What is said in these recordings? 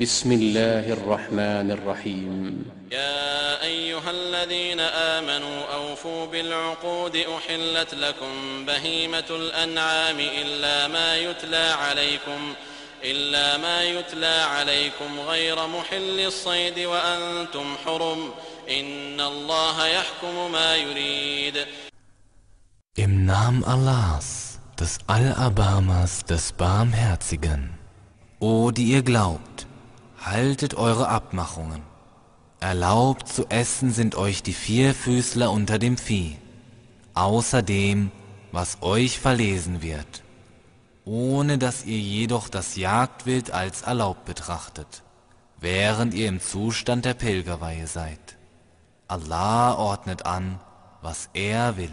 بسم الله الرحمن الرحيم. يا أيها الذين آمنوا أوفوا بالعقود أحلت لكم بهيمة الأنعام إلا ما يتلى عليكم إلا ما يتلى عليكم غير محل الصيد وأنتم حرم. إن الله يحكم ما يريد. Im Namen Allahs, des Allerbarmers, des Barmherzigen. O die ihr glaubt, haltet eure Abmachungen. Erlaubt zu essen sind euch die Vierfüßler unter dem Vieh, außer dem, was euch verlesen wird, ohne dass ihr jedoch das Jagdwild als erlaubt betrachtet, während ihr im Zustand der Pilgerweihe seid. Allah ordnet an, was er will.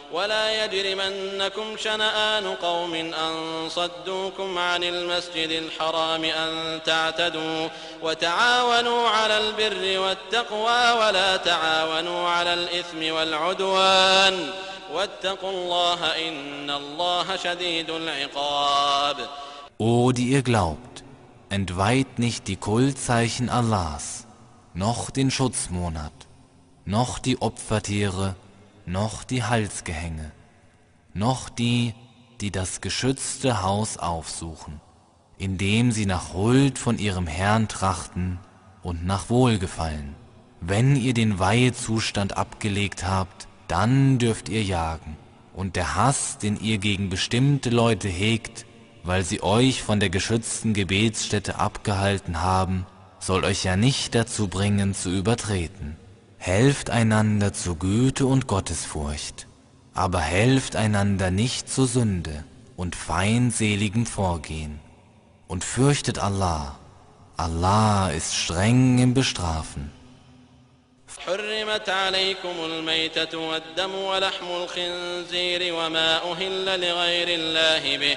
ولا يجرمنكم شنآن قوم أن صدوكم عن المسجد الحرام أن تعتدوا وتعاونوا على البر والتقوى ولا تعاونوا على الإثم والعدوان واتقوا الله إن الله شديد العقاب. O die ihr glaubt, entweiht nicht die Kultzeichen Allahs, noch den Schutzmonat, noch die Opfertiere, noch die Halsgehänge, noch die, die das geschützte Haus aufsuchen, indem sie nach Huld von ihrem Herrn trachten und nach Wohlgefallen. Wenn ihr den Weihezustand abgelegt habt, dann dürft ihr jagen. Und der Hass, den ihr gegen bestimmte Leute hegt, weil sie euch von der geschützten Gebetsstätte abgehalten haben, soll euch ja nicht dazu bringen zu übertreten. Helft einander zu Güte und Gottesfurcht, aber helft einander nicht zur Sünde und feindseligem Vorgehen. Und fürchtet Allah. Allah ist streng im Bestrafen. حرمت عليكم الميتة والدم ولحم الخنزير وما أهل لغير الله به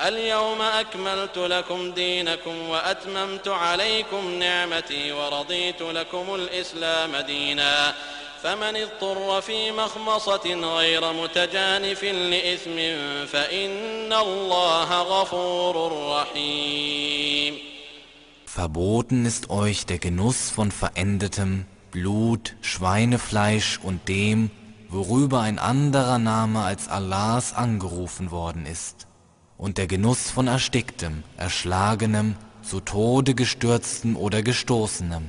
اليوم أكملت لكم دينكم وأتممت عليكم نعمتي ورضيت لكم الإسلام دينا فمن اضطر في مخمصة غير متجانف لإثم فإن الله غفور رحيم Verboten ist euch der Genuss von verendetem Blut, Schweinefleisch und dem, worüber ein anderer Name als Allahs angerufen worden ist, und der Genuss von ersticktem, erschlagenem, zu Tode gestürztem oder gestoßenem,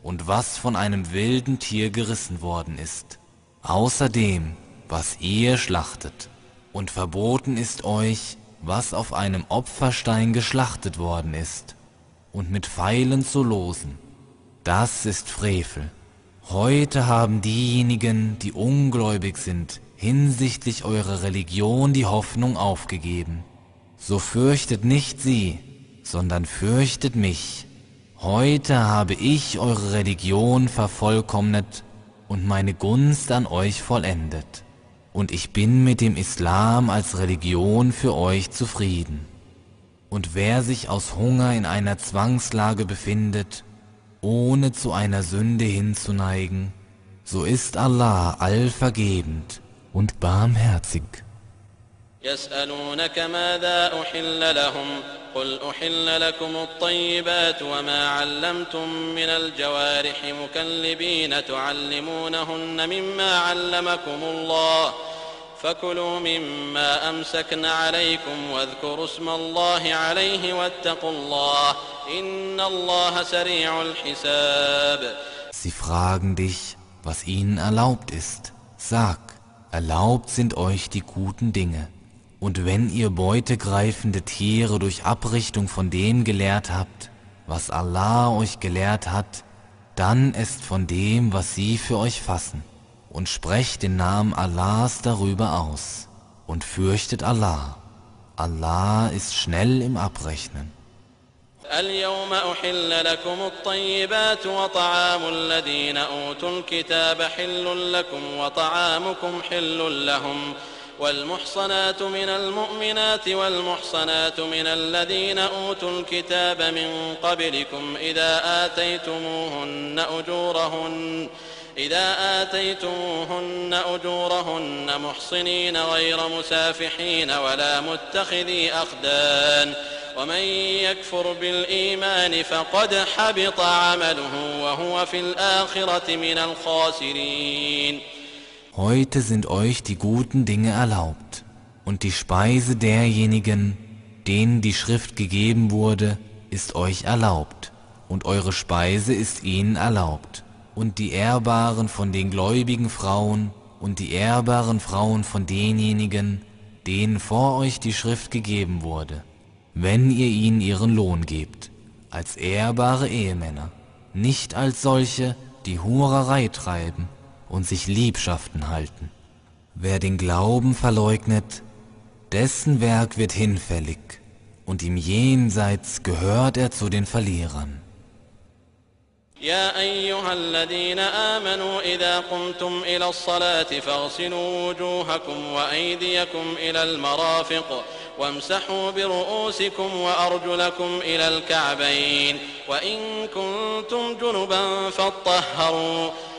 und was von einem wilden Tier gerissen worden ist, außerdem, was ihr schlachtet. Und verboten ist euch, was auf einem Opferstein geschlachtet worden ist, und mit Pfeilen zu losen. Das ist Frevel. Heute haben diejenigen, die ungläubig sind, hinsichtlich eurer Religion die Hoffnung aufgegeben. So fürchtet nicht sie, sondern fürchtet mich. Heute habe ich eure Religion vervollkommnet und meine Gunst an euch vollendet. Und ich bin mit dem Islam als Religion für euch zufrieden. Und wer sich aus Hunger in einer Zwangslage befindet, ohne zu einer Sünde hinzuneigen, so ist Allah allvergebend und barmherzig. يسألونك ماذا أحل لهم قل أحل لكم الطيبات وما علمتم من الجوارح مكلبين تعلمونهن مما علمكم الله فكلوا مما أمسكن عليكم واذكروا اسم الله عليه واتقوا الله إن الله سريع الحساب Sie fragen dich, was ihnen erlaubt ist. Sag, erlaubt sind euch die guten Dinge. Und wenn ihr beutegreifende Tiere durch Abrichtung von dem gelehrt habt, was Allah euch gelehrt hat, dann esst von dem, was sie für euch fassen, und sprecht den Namen Allahs darüber aus, und fürchtet Allah. Allah ist schnell im Abrechnen. اليوم أحل لكم الطيبات وطعام الذين أوتوا الكتاب حل لكم وطعامكم حل لهم والمحصنات من المؤمنات والمحصنات من الذين أوتوا الكتاب من قبلكم إذا آتيتموهن أجورهن إذا آتيتموهن أجورهن محصنين غير مسافحين ولا متخذي أخدان. ومن يكفر بالإيمان فقد حبط عمله وهو في الآخرة من الخاسرين. Heute sind euch die guten Dinge erlaubt und die Speise derjenigen, denen die Schrift gegeben wurde, ist euch erlaubt und eure Speise ist ihnen erlaubt. Und die Ehrbaren von den gläubigen Frauen und die ehrbaren Frauen von denjenigen, denen vor euch die Schrift gegeben wurde, wenn ihr ihnen ihren Lohn gebt, als ehrbare Ehemänner, nicht als solche, die Hurerei treiben und sich Liebschaften halten. Wer den Glauben verleugnet, dessen Werk wird hinfällig, und im Jenseits gehört er zu den Verlierern. يا أيها الذين آمنوا إذا قمتم إلى الصلاة فاغسلوا وجوهكم وأيديكم إلى المرافق وامسحوا برؤوسكم وأرجلكم إلى الكعبين وإن كنتم جنبا فاطهروا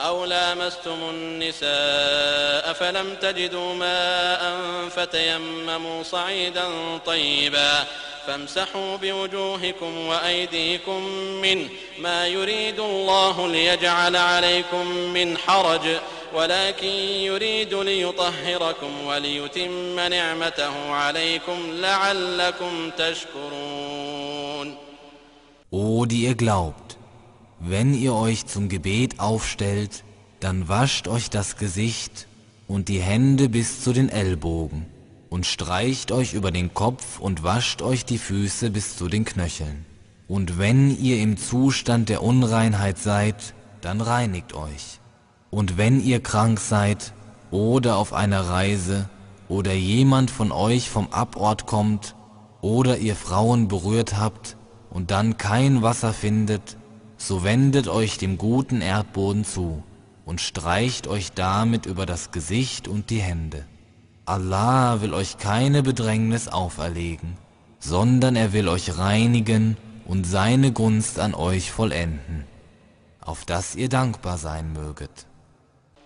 أو لامستم النساء فلم تجدوا ماء فتيمموا صعيدا طيبا فامسحوا بوجوهكم وأيديكم منه ما يريد الله ليجعل عليكم من حرج ولكن يريد ليطهركم وليتم نعمته عليكم لعلكم تشكرون. O, die ihr glaubt, wenn ihr euch zum Gebet aufstellt, dann wascht euch das Gesicht und die Hände bis zu den Ellbogen und streicht euch über den Kopf und wascht euch die Füße bis zu den Knöcheln. Und wenn ihr im Zustand der Unreinheit seid, dann reinigt euch. Und wenn ihr krank seid oder auf einer Reise oder jemand von euch vom Abort kommt oder ihr Frauen berührt habt und dann kein Wasser findet, so wendet euch dem guten Erdboden zu und streicht euch damit über das Gesicht und die Hände. Allah will euch keine Bedrängnis auferlegen, sondern er will euch reinigen und seine Gunst an euch vollenden, auf dass ihr dankbar sein möget.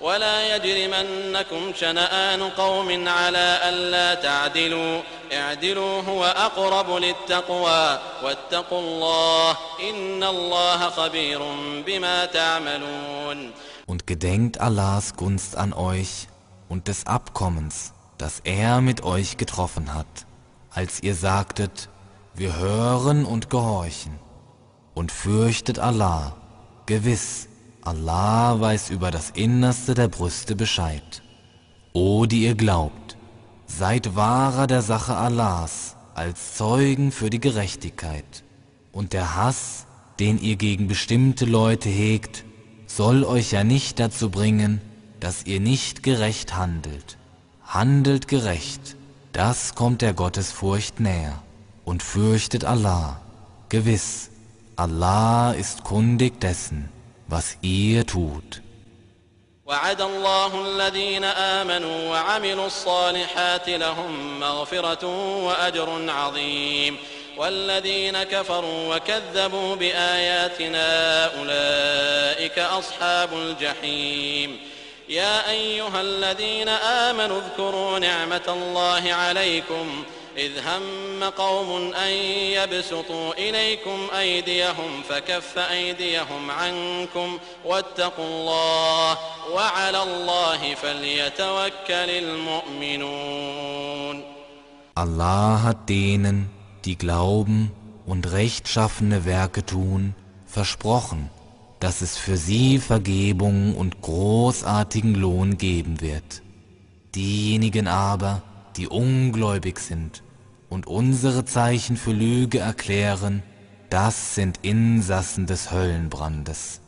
ولا يجرمنكم شنآن قوم على ألا تعدلوا اعدلوا هو أقرب للتقوى واتقوا الله إن الله خبير بما تعملون Und gedenkt Allahs Gunst an euch und des Abkommens, das er mit euch getroffen hat, als ihr sagtet, wir hören und gehorchen. Und fürchtet Allah, gewiss, Allah weiß über das Innerste der Brüste Bescheid. O, die ihr glaubt, seid wahrer der Sache Allahs als Zeugen für die Gerechtigkeit. Und der Hass, den ihr gegen bestimmte Leute hegt, soll euch ja nicht dazu bringen, dass ihr nicht gerecht handelt. Handelt gerecht, das kommt der Gottesfurcht näher. Und fürchtet Allah. Gewiss, Allah ist kundig dessen, was ihr tut. وعد الله الذين آمنوا وعملوا الصالحات لهم مغفرة وأجر عظيم. والذين كفروا وكذبوا بآياتنا أولئك أصحاب الجحيم. يا أيها الذين آمنوا اذكروا نعمة الله عليكم. إذ هم قوم أن يبسطوا إليكم أيديهم فكف أيديهم عنكم واتقوا الله وعلى الله فليتوكل المؤمنون Allah hat denen, die glauben und rechtschaffene Werke tun, versprochen, dass es für sie Vergebung und großartigen Lohn geben wird. Diejenigen aber, die ungläubig sind und unsere Zeichen für Lüge erklären, das sind Insassen des Höllenbrandes.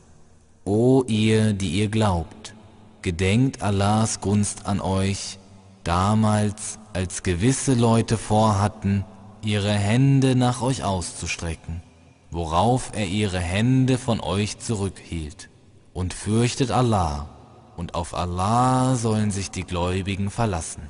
O ihr, die ihr glaubt, gedenkt Allahs Gunst an euch, damals, als gewisse Leute vorhatten, ihre Hände nach euch auszustrecken, worauf er ihre Hände von euch zurückhielt. Und fürchtet Allah, und auf Allah sollen sich die Gläubigen verlassen.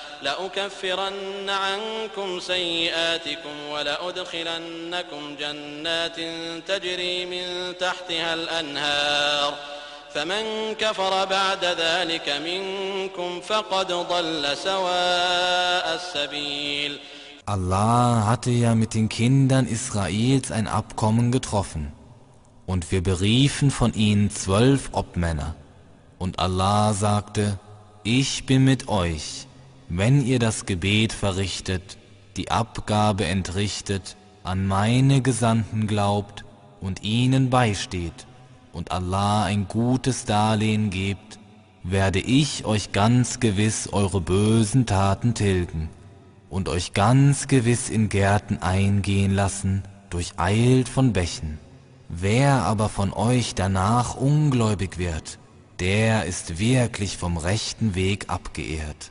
لأكفرن عنكم سيئاتكم ولأدخلنكم جنات تجري من تحتها الأنهار فمن كفر بعد ذلك منكم فقد ضل سواء السبيل Allah hatte ja mit den Kindern Israels ein Abkommen getroffen, und wir beriefen von ihnen zwölf Obmänner. Und Allah sagte, ich bin mit euch, wenn ihr das Gebet verrichtet, die Abgabe entrichtet, an meine Gesandten glaubt und ihnen beisteht und Allah ein gutes Darlehen gebt, werde ich euch ganz gewiss eure bösen Taten tilgen und euch ganz gewiss in Gärten eingehen lassen, durcheilt von Bächen. Wer aber von euch danach ungläubig wird, der ist wirklich vom rechten Weg abgeehrt.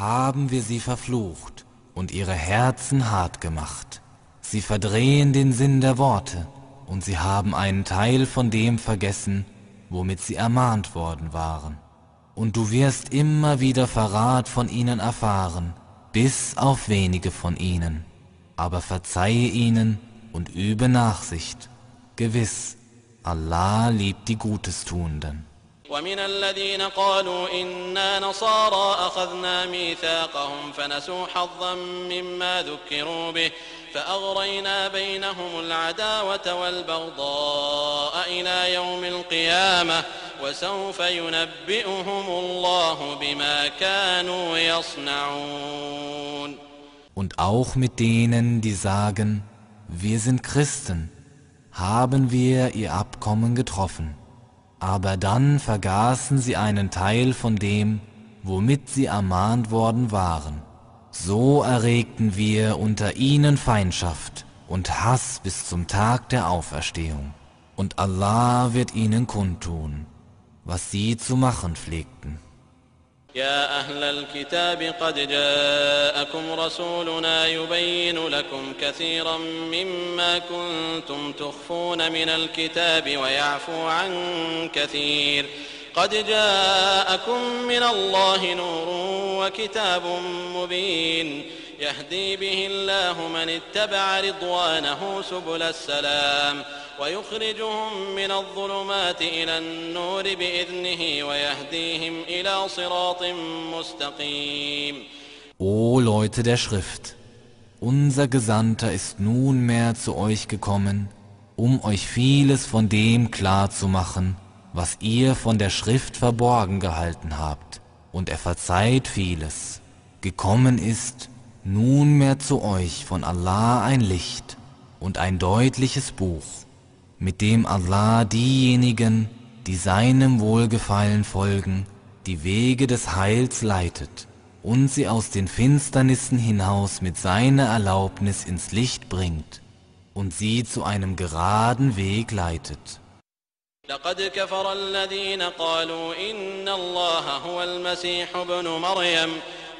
haben wir sie verflucht und ihre Herzen hart gemacht. Sie verdrehen den Sinn der Worte und sie haben einen Teil von dem vergessen, womit sie ermahnt worden waren. Und du wirst immer wieder Verrat von ihnen erfahren, bis auf wenige von ihnen. Aber verzeihe ihnen und übe Nachsicht. Gewiss, Allah liebt die Gutestuenden. ومن الذين قالوا إنا نصارى أخذنا ميثاقهم فنسوا حظا مما ذكروا به فأغرينا بينهم العداوة والبغضاء إلى يوم القيامة وسوف ينبئهم الله بما كانوا يصنعون Und auch mit denen, die sagen, wir sind Christen, haben wir ihr Abkommen getroffen. Aber dann vergaßen sie einen Teil von dem, womit sie ermahnt worden waren. So erregten wir unter ihnen Feindschaft und Hass bis zum Tag der Auferstehung. Und Allah wird ihnen kundtun, was sie zu machen pflegten. يا أهل الكتاب قد جاءكم رسولنا يبين لكم كثيرا مما كنتم تخفون من الكتاب ويعفو عن كثير. قد جاءكم من الله نور وكتاب مبين. يهدي به الله من اتبع رضوانه سبل السلام ويخرجهم من الظلمات إلى النور بإذنه ويهديهم إلى صراط مستقيم O Leute der Schrift, unser Gesandter ist nunmehr zu euch gekommen, um euch vieles von dem klar zu machen, was ihr von der Schrift verborgen gehalten habt, und er verzeiht vieles. Gekommen ist nunmehr zu euch von Allah ein Licht und ein deutliches Buch, mit dem Allah diejenigen, die seinem Wohlgefallen folgen, die Wege des Heils leitet und sie aus den Finsternissen hinaus mit seiner Erlaubnis ins Licht bringt und sie zu einem geraden Weg leitet. لقد كفر الذين قالوا إن الله هو المسيح ابن مريم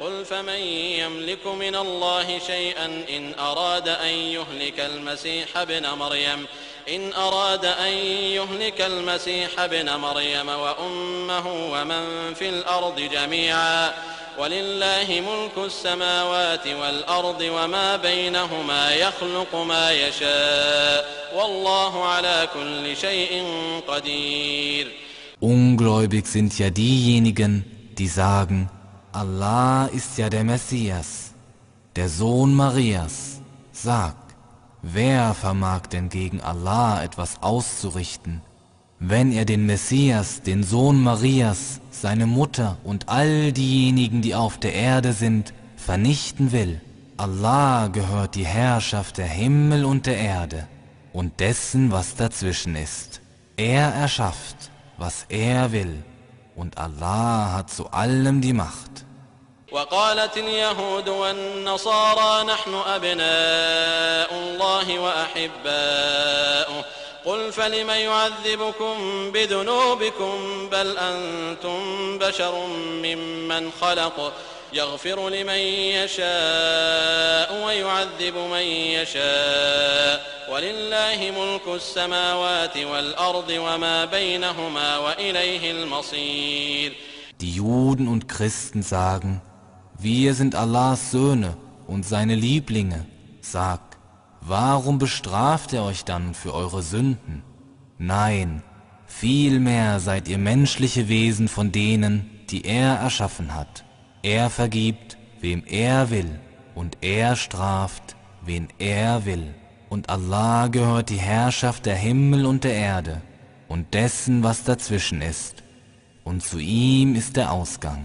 قل فمن يملك من الله شيئا إن أراد أن يهلك المسيح ابن مريم إن أراد أن يهلك المسيح ابن مريم وأمه ومن في الأرض جميعا ولله ملك السماوات والأرض وما بينهما يخلق ما يشاء والله على كل شيء قدير. Ungläubig sind ja diejenigen, die sagen, Allah ist ja der Messias, der Sohn Marias. Sag, wer vermag denn gegen Allah etwas auszurichten? Wenn er den Messias, den Sohn Marias, seine Mutter und all diejenigen, die auf der Erde sind, vernichten will, Allah gehört die Herrschaft der Himmel und der Erde und dessen, was dazwischen ist. Er erschafft, was er will, und Allah hat zu allem die Macht. وقالت اليهود والنصارى نحن أبناء الله وأحباؤه. قل فلم يعذبكم بذنوبكم بل أنتم بشر ممن خلق. يغفر لمن يشاء ويعذب من يشاء. ولله ملك السماوات والأرض وما بينهما وإليه المصير. Die Juden und Christen sagen, wir sind Allahs Söhne und seine Lieblinge. Sag, Warum bestraft er euch dann für eure Sünden? Nein, vielmehr seid ihr menschliche Wesen von denen, die er erschaffen hat. Er vergibt, wem er will, und er straft, wen er will. Und Allah gehört die Herrschaft der Himmel und der Erde und dessen, was dazwischen ist. Und zu ihm ist der Ausgang.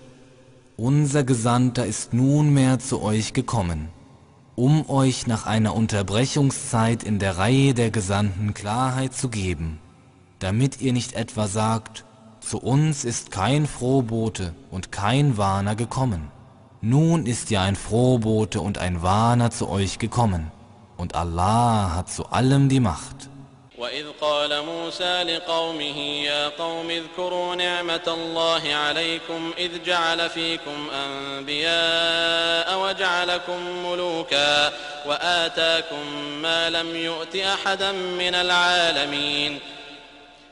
Unser Gesandter ist nunmehr zu euch gekommen, um euch nach einer Unterbrechungszeit in der Reihe der Gesandten Klarheit zu geben, damit ihr nicht etwa sagt, zu uns ist kein Frohbote und kein Warner gekommen. Nun ist ja ein Frohbote und ein Warner zu euch gekommen, und Allah hat zu allem die Macht. وإذ قال موسى لقومه يا قوم اذكروا نعمة الله عليكم إذ جعل فيكم أنبياء وجعلكم ملوكا وآتاكم ما لم يؤت أحدا من العالمين.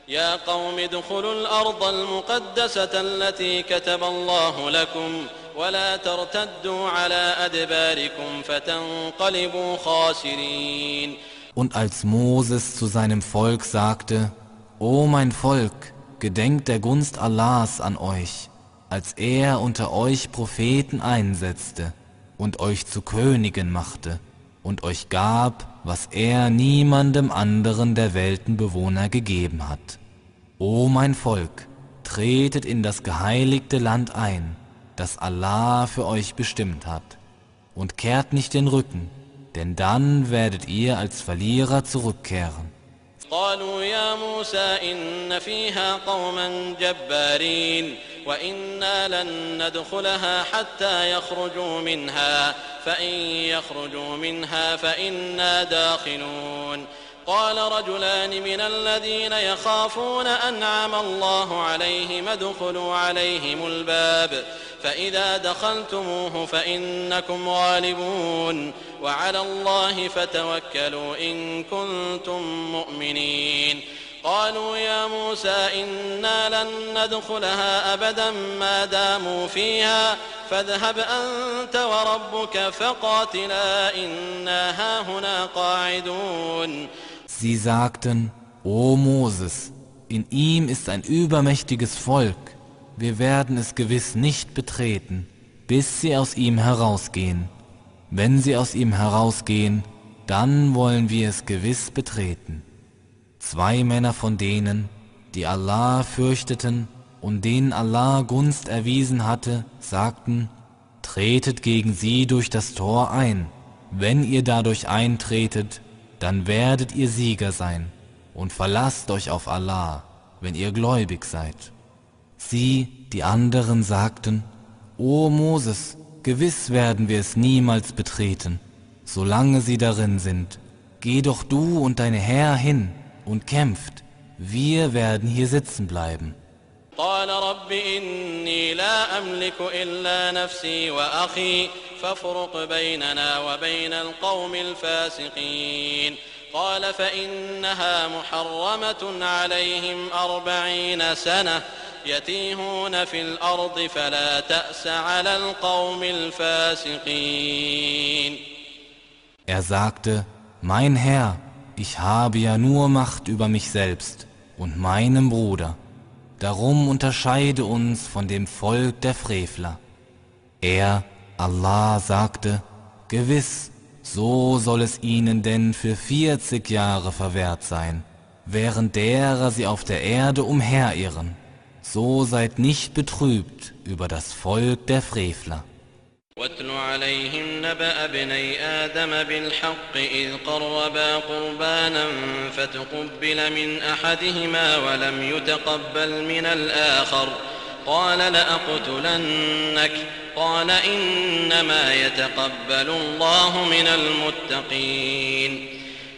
يا قوم ادخلوا الأرض المقدسة التي كتب الله لكم ولا ترتدوا على أدباركم فتنقلبوا خاسرين. Und als Moses zu seinem Volk sagte, O mein Volk, gedenkt der Gunst Allahs an euch, als er unter euch Propheten einsetzte und euch zu Königen machte und euch gab, was er niemandem anderen der Weltenbewohner gegeben hat. O mein Volk, tretet in das geheiligte Land ein, das Allah für euch bestimmt hat, und kehrt nicht den Rücken, denn dann werdet ihr als Verlierer zurückkehren. قالوا يا موسى إن فيها قوما جبارين وإنا لن ندخلها حتى يخرجوا منها فإن يخرجوا منها فإنا داخلون قال رجلان من الذين يخافون أنعم الله عليهم ادخلوا عليهم الباب فإذا دخلتموه فإنكم غالبون وعلى الله فتوكلوا إن كنتم مؤمنين. قالوا يا موسى إنا لن ندخلها أبدا ما داموا فيها فاذهب أنت وربك فقاتلا إنا هاهنا قاعدون. Sie sagten, O Moses, in ihm ist ein übermächtiges Volk, wir werden es gewiss nicht betreten, bis sie aus ihm herausgehen. Wenn sie aus ihm herausgehen, dann wollen wir es gewiss betreten. Zwei Männer von denen, die Allah fürchteten und denen Allah Gunst erwiesen hatte, sagten, tretet gegen sie durch das Tor ein. Wenn ihr dadurch eintretet, dann werdet ihr Sieger sein und verlasst euch auf Allah, wenn ihr gläubig seid. Sie, die anderen, sagten, O Moses, gewiss werden wir es niemals betreten, solange sie darin sind. Geh doch du und deine Herr hin und kämpft, wir werden hier sitzen bleiben. قال رب إني لا أملك إلا نفسي وأخي فافرق بيننا وبين القوم الفاسقين قال فإنها محرمة عليهم أربعين سنة يتيهون في الأرض فلا تأس على القوم الفاسقين Er sagte, mein Herr, ich habe ja nur Macht über mich selbst und meinem Bruder. Darum unterscheide uns von dem Volk der Frevler. Er, Allah, sagte, Gewiss, so soll es ihnen denn für 40 Jahre verwehrt sein, während derer sie auf der Erde umherirren. So seid nicht betrübt über das Volk der Frevler. واتل عليهم نبأ ابني آدم بالحق إذ قربا قربانا فتقبل من أحدهما ولم يتقبل من الآخر. قال لأقتلنك. قال إنما يتقبل الله من المتقين.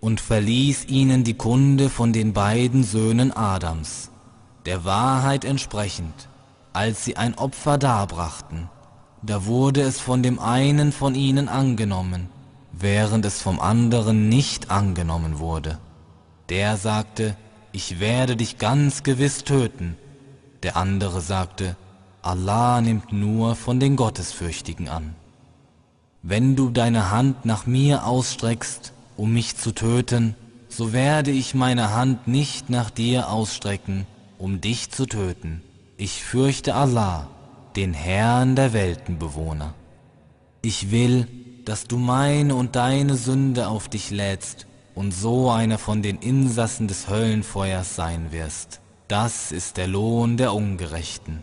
Und verließ ihnen die Kunde von den beiden Söhnen Adams, der Wahrheit entsprechend, als sie ein Opfer darbrachten. Da wurde es von dem einen von ihnen angenommen, während es vom anderen nicht angenommen wurde. Der sagte, ich werde dich ganz gewiss töten. Der andere sagte, Allah nimmt nur von den Gottesfürchtigen an. Wenn du deine Hand nach mir ausstreckst, um mich zu töten, so werde ich meine Hand nicht nach dir ausstrecken, um dich zu töten. Ich fürchte Allah, den Herrn der Weltenbewohner. Ich will, dass du meine und deine Sünde auf dich lädst und so einer von den Insassen des Höllenfeuers sein wirst. Das ist der Lohn der Ungerechten.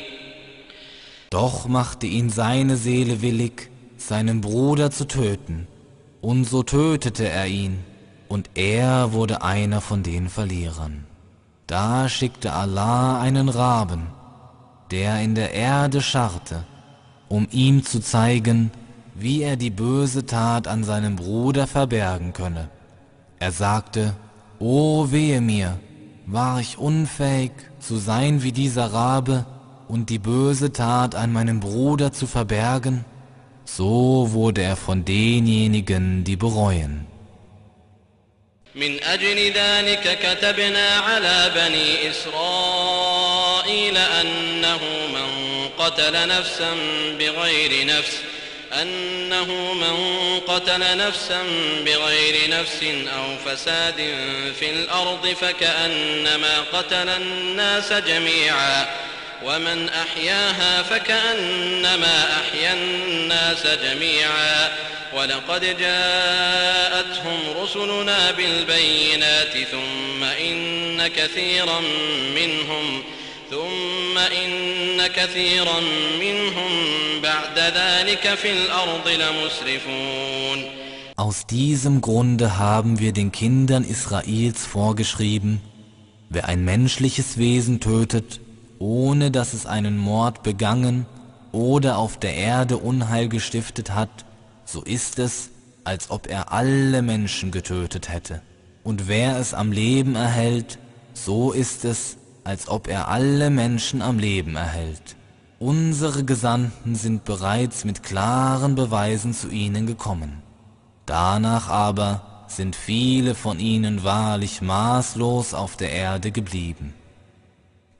Doch machte ihn seine Seele willig, seinen Bruder zu töten, und so tötete er ihn, und er wurde einer von den Verlierern. Da schickte Allah einen Raben, der in der Erde scharrte, um ihm zu zeigen, wie er die böse Tat an seinem Bruder verbergen könne. Er sagte, O wehe mir, war ich unfähig zu sein wie dieser Rabe, und die böse Tat an meinem Bruder zu verbergen, so wurde er von denjenigen, die bereuen. من أجل ذلك كتبنا على بني إسرائيل أنه من قتل نفسا بغير نفس أنه من قتل نفسا بغير نفس أو فساد في الأرض فكأنما قتل الناس جميعا ومن أحياها فكأنما أحيا الناس جميعا ولقد جاءتهم رسلنا بالبينات ثم إن كثيرا منهم ثم إن كثيرا منهم بعد ذلك في الأرض لمسرفون Aus diesem Grunde haben wir den Kindern Israels vorgeschrieben, wer ein menschliches Wesen tötet, ohne dass es einen Mord begangen oder auf der Erde Unheil gestiftet hat, so ist es, als ob er alle Menschen getötet hätte. Und wer es am Leben erhält, so ist es, als ob er alle Menschen am Leben erhält. Unsere Gesandten sind bereits mit klaren Beweisen zu ihnen gekommen. Danach aber sind viele von ihnen wahrlich maßlos auf der Erde geblieben.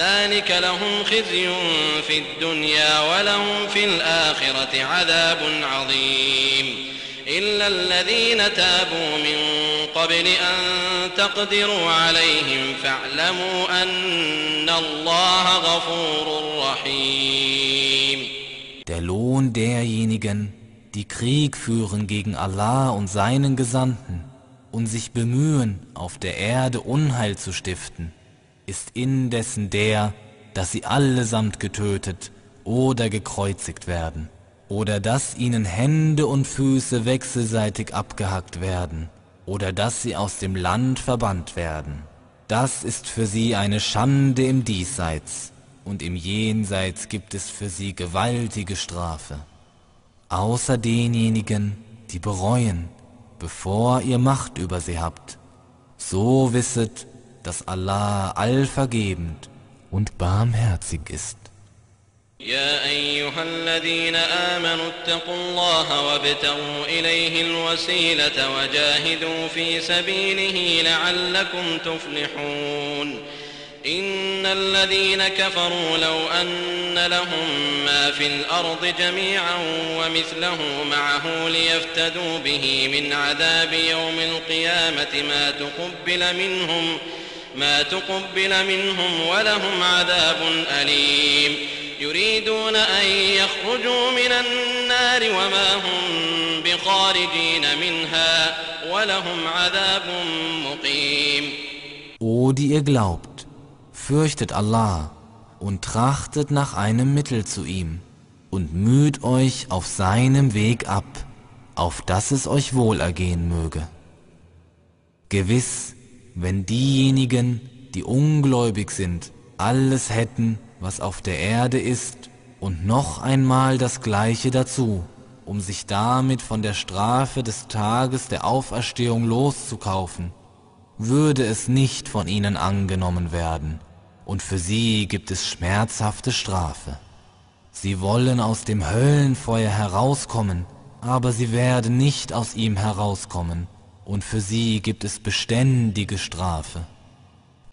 ذلك لهم خزي في الدنيا ولهم في الآخرة عذاب عظيم إلا الذين تابوا من قبل أن تقدروا عليهم فاعلموا أن الله غفور رحيم Der Lohn derjenigen, die Krieg führen gegen Allah und seinen Gesandten und sich bemühen, auf der Erde Unheil zu stiften, ist indessen der, dass sie allesamt getötet oder gekreuzigt werden oder dass ihnen Hände und Füße wechselseitig abgehackt werden, oder dass sie aus dem Land verbannt werden. Das ist für sie eine Schande im Diesseits, und im Jenseits gibt es für sie gewaltige Strafe. Außer denjenigen, die bereuen, bevor ihr Macht über sie habt. So wisset, dass Allah allvergebend und barmherzig ist. يا أيها الذين آمنوا اتقوا الله وابتغوا إليه الوسيلة وجاهدوا في سبيله لعلكم تفلحون إن الذين كفروا لو أن لهم ما في الأرض جميعا ومثله معه ليفتدوا به من عذاب يوم القيامة ما تقبل منهم ما تقبل منهم ولهم عذاب أليم يريدون أن يخرجوا من النار وما هم بخارجين منها ولهم عذاب مقيم O die ihr glaubt, fürchtet Allah und trachtet nach einem Mittel zu ihm und müht euch auf seinem Weg ab, auf dass es euch wohlergehen möge. Gewiss, wenn diejenigen, die ungläubig sind, alles hätten, was auf der Erde ist, und noch einmal das Gleiche dazu, um sich damit von der Strafe des Tages der Auferstehung loszukaufen, würde es nicht von ihnen angenommen werden, und für sie gibt es schmerzhafte Strafe. Sie wollen aus dem Höllenfeuer herauskommen, aber sie werden nicht aus ihm herauskommen, und für sie gibt es beständige Strafe.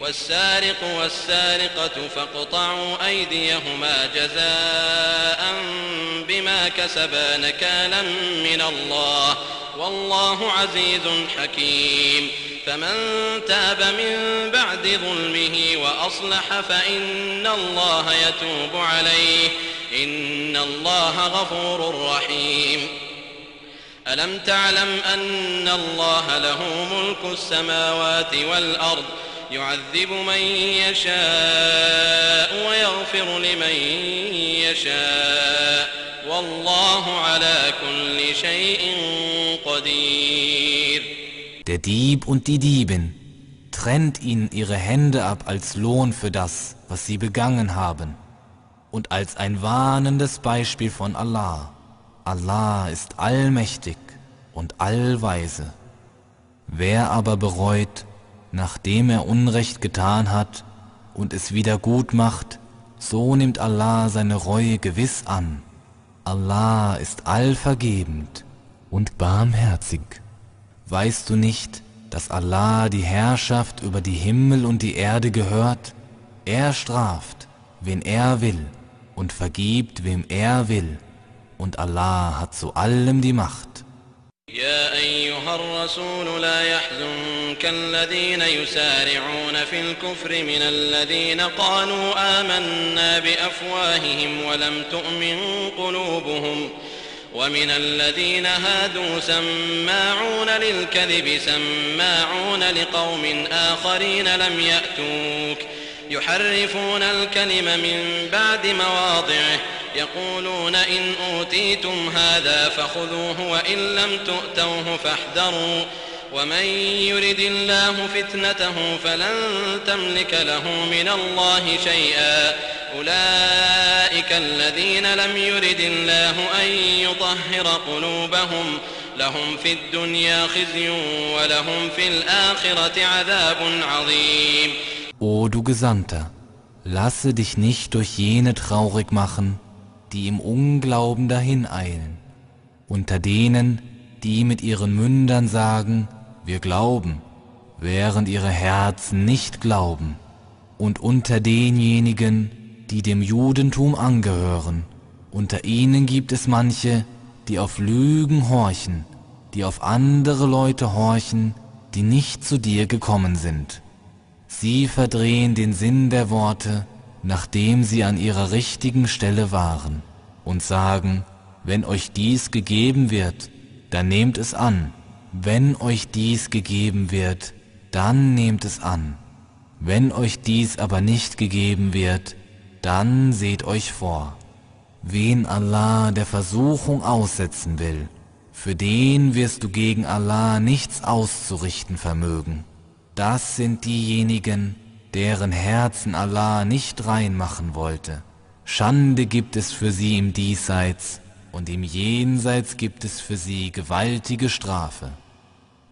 والسارق والسارقة فاقطعوا أيديهما جزاء بما كسبا نكالا من الله. والله عزيز حكيم. فمن تاب من بعد ظلمه وأصلح فإن الله يتوب عليه. إن الله غفور رحيم. ألم تعلم أن الله له ملك السماوات والأرض يعذب من يشاء ويغفر لمن يشاء والله على كل شيء قدير Der Dieb und die Diebin trennt ihnen ihre Hände ab als Lohn für das, was sie begangen haben und als ein warnendes Beispiel von Allah. Allah ist allmächtig und allweise. Wer aber bereut, nachdem er Unrecht getan hat und es wieder gut macht, so nimmt Allah seine Reue gewiss an. Allah ist allvergebend und barmherzig. Weißt du nicht, dass Allah die Herrschaft über die Himmel und die Erde gehört? Er straft, wen er will, und vergibt, wem er will, und Allah hat zu allem die Macht. يا أيها الرسول لا يحزنك الذين يسارعون في الكفر من الذين قالوا آمنا بأفواههم ولم تؤمن قلوبهم ومن الذين هادوا سماعون للكذب سماعون لقوم آخرين لم يأتوك يحرفون الكلم من بعد مواضعه يقولون إن أوتيتم هذا فخذوه وإن لم تؤتوه فاحذروا. ومن يرد الله فتنته فلن تملك له من الله شيئا. أولئك الذين لم يرد الله أن يطهر قلوبهم. لهم في الدنيا خزي ولهم في الآخرة عذاب عظيم. O du Gesandter, lasse dich nicht durch jene traurig machen, die im Unglauben dahineilen, unter denen, die mit ihren Mündern sagen, wir glauben, während ihre Herzen nicht glauben, und unter denjenigen, die dem Judentum angehören, unter ihnen gibt es manche, die auf Lügen horchen, die auf andere Leute horchen, die nicht zu dir gekommen sind. Sie verdrehen den Sinn der Worte, nachdem sie an ihrer richtigen Stelle waren, und sagen, wenn euch dies gegeben wird, dann nehmt es an. Wenn euch dies gegeben wird, dann nehmt es an. Wenn euch dies aber nicht gegeben wird, dann seht euch vor. Wen Allah der Versuchung aussetzen will, für den wirst du gegen Allah nichts auszurichten vermögen. Das sind diejenigen, deren Herzen Allah nicht reinmachen wollte. Schande gibt es für sie im Diesseits und im Jenseits gibt es für sie gewaltige Strafe.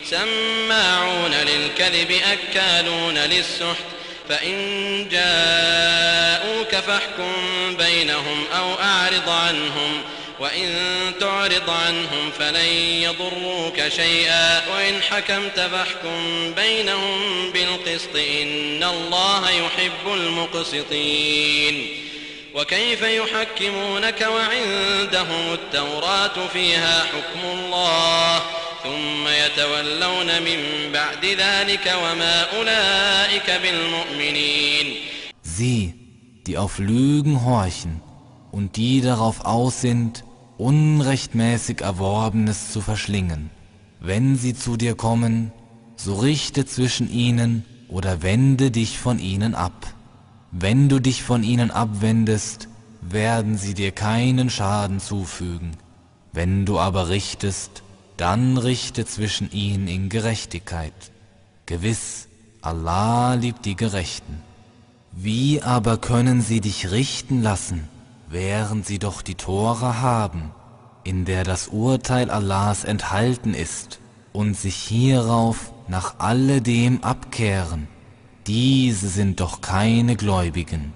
سماعون للكذب أكالون للسحت فإن جاءوك فاحكم بينهم أو أعرض عنهم وإن تعرض عنهم فلن يضروك شيئا. وإن حكمت فاحكم بينهم بالقسط إن الله يحب المقسطين. وكيف يحكمونك وعندهم التوراة فيها حكم الله ثم يتولون من بعد ذلك وما أولئك بالمؤمنين. Sie, die auf Lügen horchen und die darauf aus sind, unrechtmäßig Erworbenes zu verschlingen. Wenn sie zu dir kommen, so richte zwischen ihnen oder wende dich von ihnen ab. Wenn du dich von ihnen abwendest, werden sie dir keinen Schaden zufügen. Wenn du aber richtest, dann richte zwischen ihnen in Gerechtigkeit. Gewiss, Allah liebt die Gerechten. Wie aber können sie dich richten lassen, während sie doch die Tora haben, in der das Urteil Allahs enthalten ist, und sich hierauf nach alledem abkehren? Diese sind doch keine Gläubigen.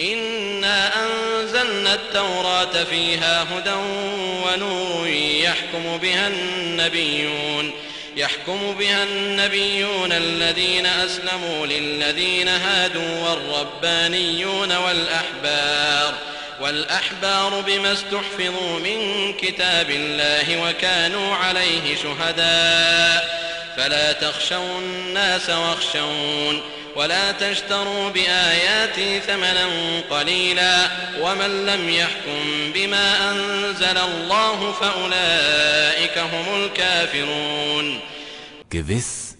إنا أنزلنا التوراة فيها هدى ونور يحكم بها النبيون يحكم بها النبيون الذين أسلموا للذين هادوا والربانيون والأحبار والأحبار بما استحفظوا من كتاب الله وكانوا عليه شهداء. فلا تخشوا الناس واخشون. ولا تشتروا بآياتي ثمنا قليلا. ومن لم يحكم بما أنزل الله فأولئك هم الكافرون. Gewiss,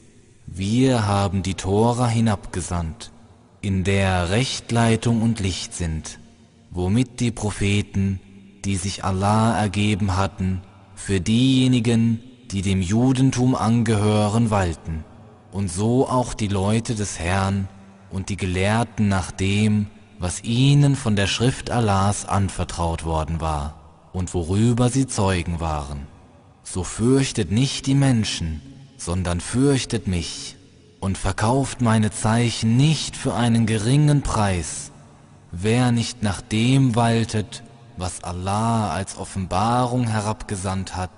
wir haben die Tora hinabgesandt, in der Rechtleitung und Licht sind, womit die Propheten, die sich Allah ergeben hatten, für diejenigen, die dem Judentum angehören, walten, und so auch die Leute des Herrn und die Gelehrten nach dem, was ihnen von der Schrift Allahs anvertraut worden war und worüber sie Zeugen waren. So fürchtet nicht die Menschen, sondern fürchtet mich und verkauft meine Zeichen nicht für einen geringen Preis. Wer nicht nach dem waltet, was Allah als Offenbarung herabgesandt hat,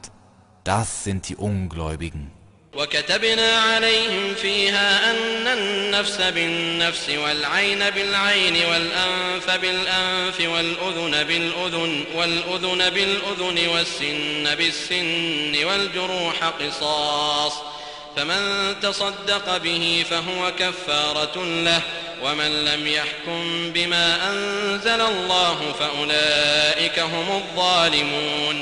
das sind die Ungläubigen. وكتبنا عليهم فيها أن النفس بالنفس والعين بالعين والأنف بالأنف والأذن بالأذن والأذن بالأذن والسن بالسن والجروح قصاص فمن تصدق به فهو كفارة له ومن لم يحكم بما أنزل الله فأولئك هم الظالمون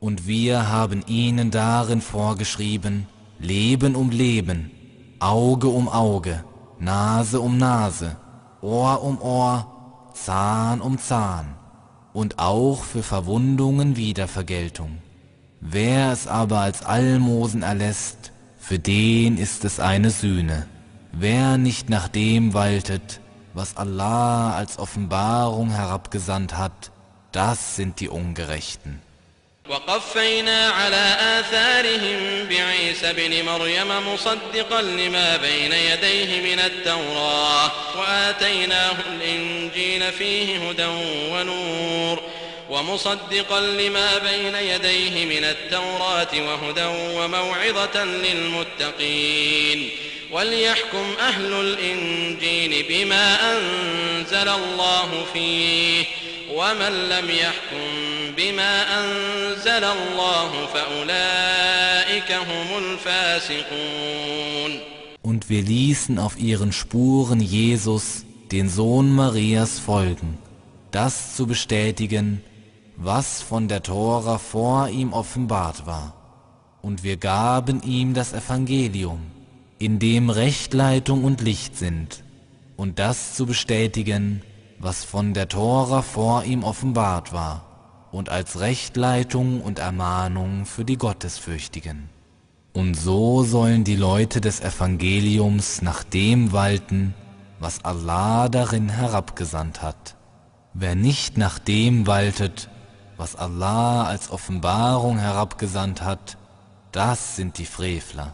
Und wir haben ihnen darin vorgeschrieben, Leben um Leben, Auge um Auge, Nase um Nase, Ohr um Ohr, Zahn um Zahn und auch für Verwundungen Wiedervergeltung. Wer es aber als Almosen erlässt, für den ist es eine Sühne. Wer nicht nach dem waltet, was Allah als Offenbarung herabgesandt hat, das sind die Ungerechten. وقفينا على آثارهم بعيسى بن مريم مصدقا لما بين يديه من التوراة وآتيناه الإنجيل فيه هدى ونور ومصدقا لما بين يديه من التوراة وهدى وموعظة للمتقين وليحكم أهل الإنجيل بما أنزل الله فيه ومن لم يحكم بما أنزل الله فأولئك هم الفاسقون Und wir ließen auf ihren Spuren Jesus, den Sohn Marias, folgen, das zu bestätigen, was von der Tora vor ihm offenbart war. Und wir gaben ihm das Evangelium, in dem Rechtleitung und Licht sind, und das zu bestätigen, was von der Tora vor ihm offenbart war, und als Rechtleitung und Ermahnung für die Gottesfürchtigen. Und so sollen die Leute des Evangeliums nach dem walten, was Allah darin herabgesandt hat. Wer nicht nach dem waltet, was Allah als Offenbarung herabgesandt hat, das sind die Frevler.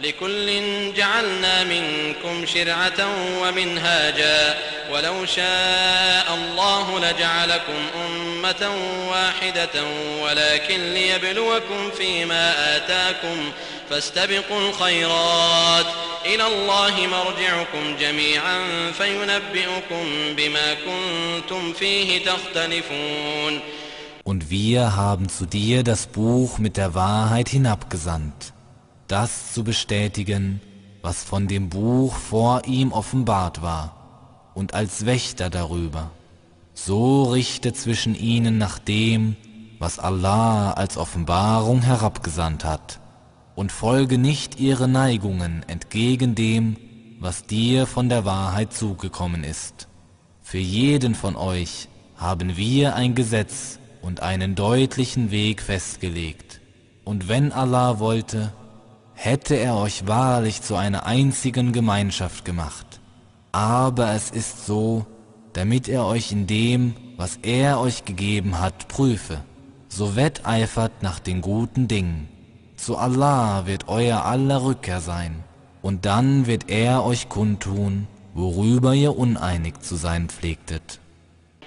لكل جعلنا منكم شرعة ومنهاجا ولو شاء الله لجعلكم أمة واحدة ولكن ليبلوكم فيما آتاكم فاستبقوا الخيرات إلى الله مرجعكم جميعا فينبئكم بما كنتم فيه تختلفون Und wir haben zu dir das Buch mit der Wahrheit hinabgesandt. Das zu bestätigen, was von dem Buch vor ihm offenbart war, und als Wächter darüber. So richte zwischen ihnen nach dem, was Allah als Offenbarung herabgesandt hat, und folge nicht ihre Neigungen entgegen dem, was dir von der Wahrheit zugekommen ist. Für jeden von euch haben wir ein Gesetz und einen deutlichen Weg festgelegt. Und wenn Allah wollte, hätte er euch wahrlich zu einer einzigen Gemeinschaft gemacht. Aber es ist so, damit er euch in dem, was er euch gegeben hat, prüfe. So wetteifert nach den guten Dingen. Zu Allah wird euer aller Rückkehr sein, und dann wird er euch kundtun, worüber ihr uneinig zu sein pflegtet.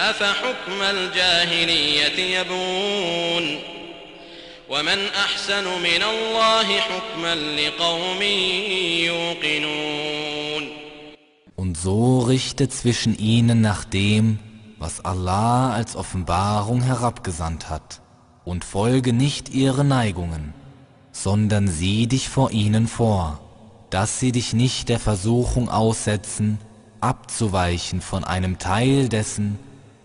أفحكم الجاهلية يبون ومن أحسن من الله حكما لقوم يوقنون Und so richte zwischen ihnen nach dem, was Allah als Offenbarung herabgesandt hat, und folge nicht ihre Neigungen, sondern sieh dich vor ihnen vor, dass sie dich nicht der Versuchung aussetzen, abzuweichen von einem Teil dessen,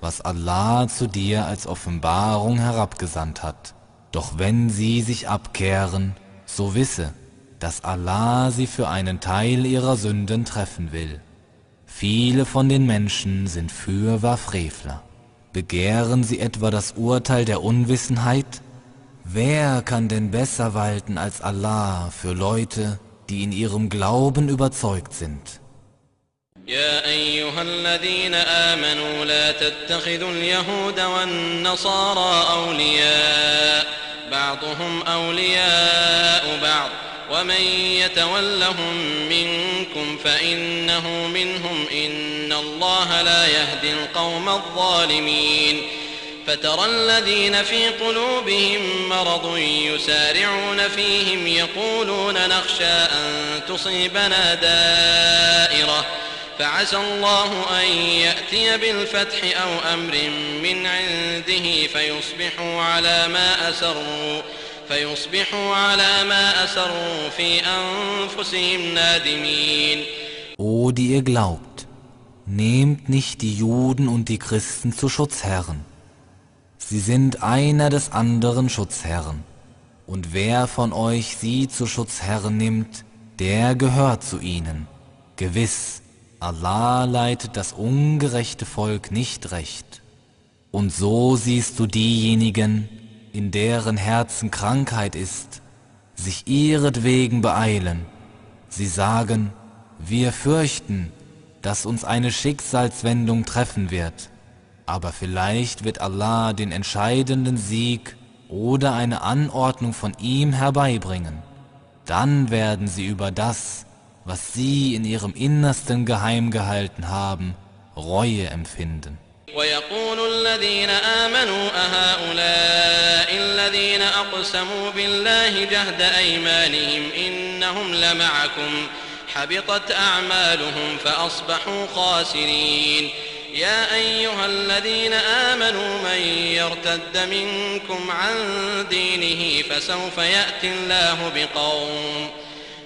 was Allah zu dir als Offenbarung herabgesandt hat. Doch wenn sie sich abkehren, so wisse, dass Allah sie für einen Teil ihrer Sünden treffen will. Viele von den Menschen sind fürwahr Frevler. Begehren sie etwa das Urteil der Unwissenheit? Wer kann denn besser walten als Allah für Leute, die in ihrem Glauben überzeugt sind? يا أيها الذين آمنوا لا تتخذوا اليهود والنصارى أولياء بعضهم أولياء بعض. ومن يتولهم منكم فإنه منهم إن الله لا يهدي القوم الظالمين. فترى الذين في قلوبهم مرض يسارعون فيهم يقولون نخشى أن تصيبنا دائرة. فعسى الله أن يأتي بالفتح أو أمر من عنده فيصبحوا على ما أسروا فيصبحوا على ما أسروا في أنفسهم نادمين O, die ihr glaubt, nehmt nicht die Juden und die Christen zu Schutzherren. Sie sind einer des anderen Schutzherren. Und wer von euch sie zu Schutzherren nimmt, der gehört zu ihnen. Gewiss, Allah leitet das ungerechte Volk nicht recht. Und so siehst du diejenigen, in deren Herzen Krankheit ist, sich ihretwegen beeilen. Sie sagen, wir fürchten, dass uns eine Schicksalswendung treffen wird, aber vielleicht wird Allah den entscheidenden Sieg oder eine Anordnung von ihm herbeibringen. Dann werden sie über das, was sie in ihrem Innersten geheim gehalten haben, Reue empfinden. ويقول الذين آمنوا أهؤلاء الذين أقسموا بالله جهد أيمانهم إنهم لمعكم. حبطت أعمالهم فأصبحوا خاسرين. يا أيها الذين آمنوا من يرتد منكم عن دينه فسوف يأتي الله بقوم.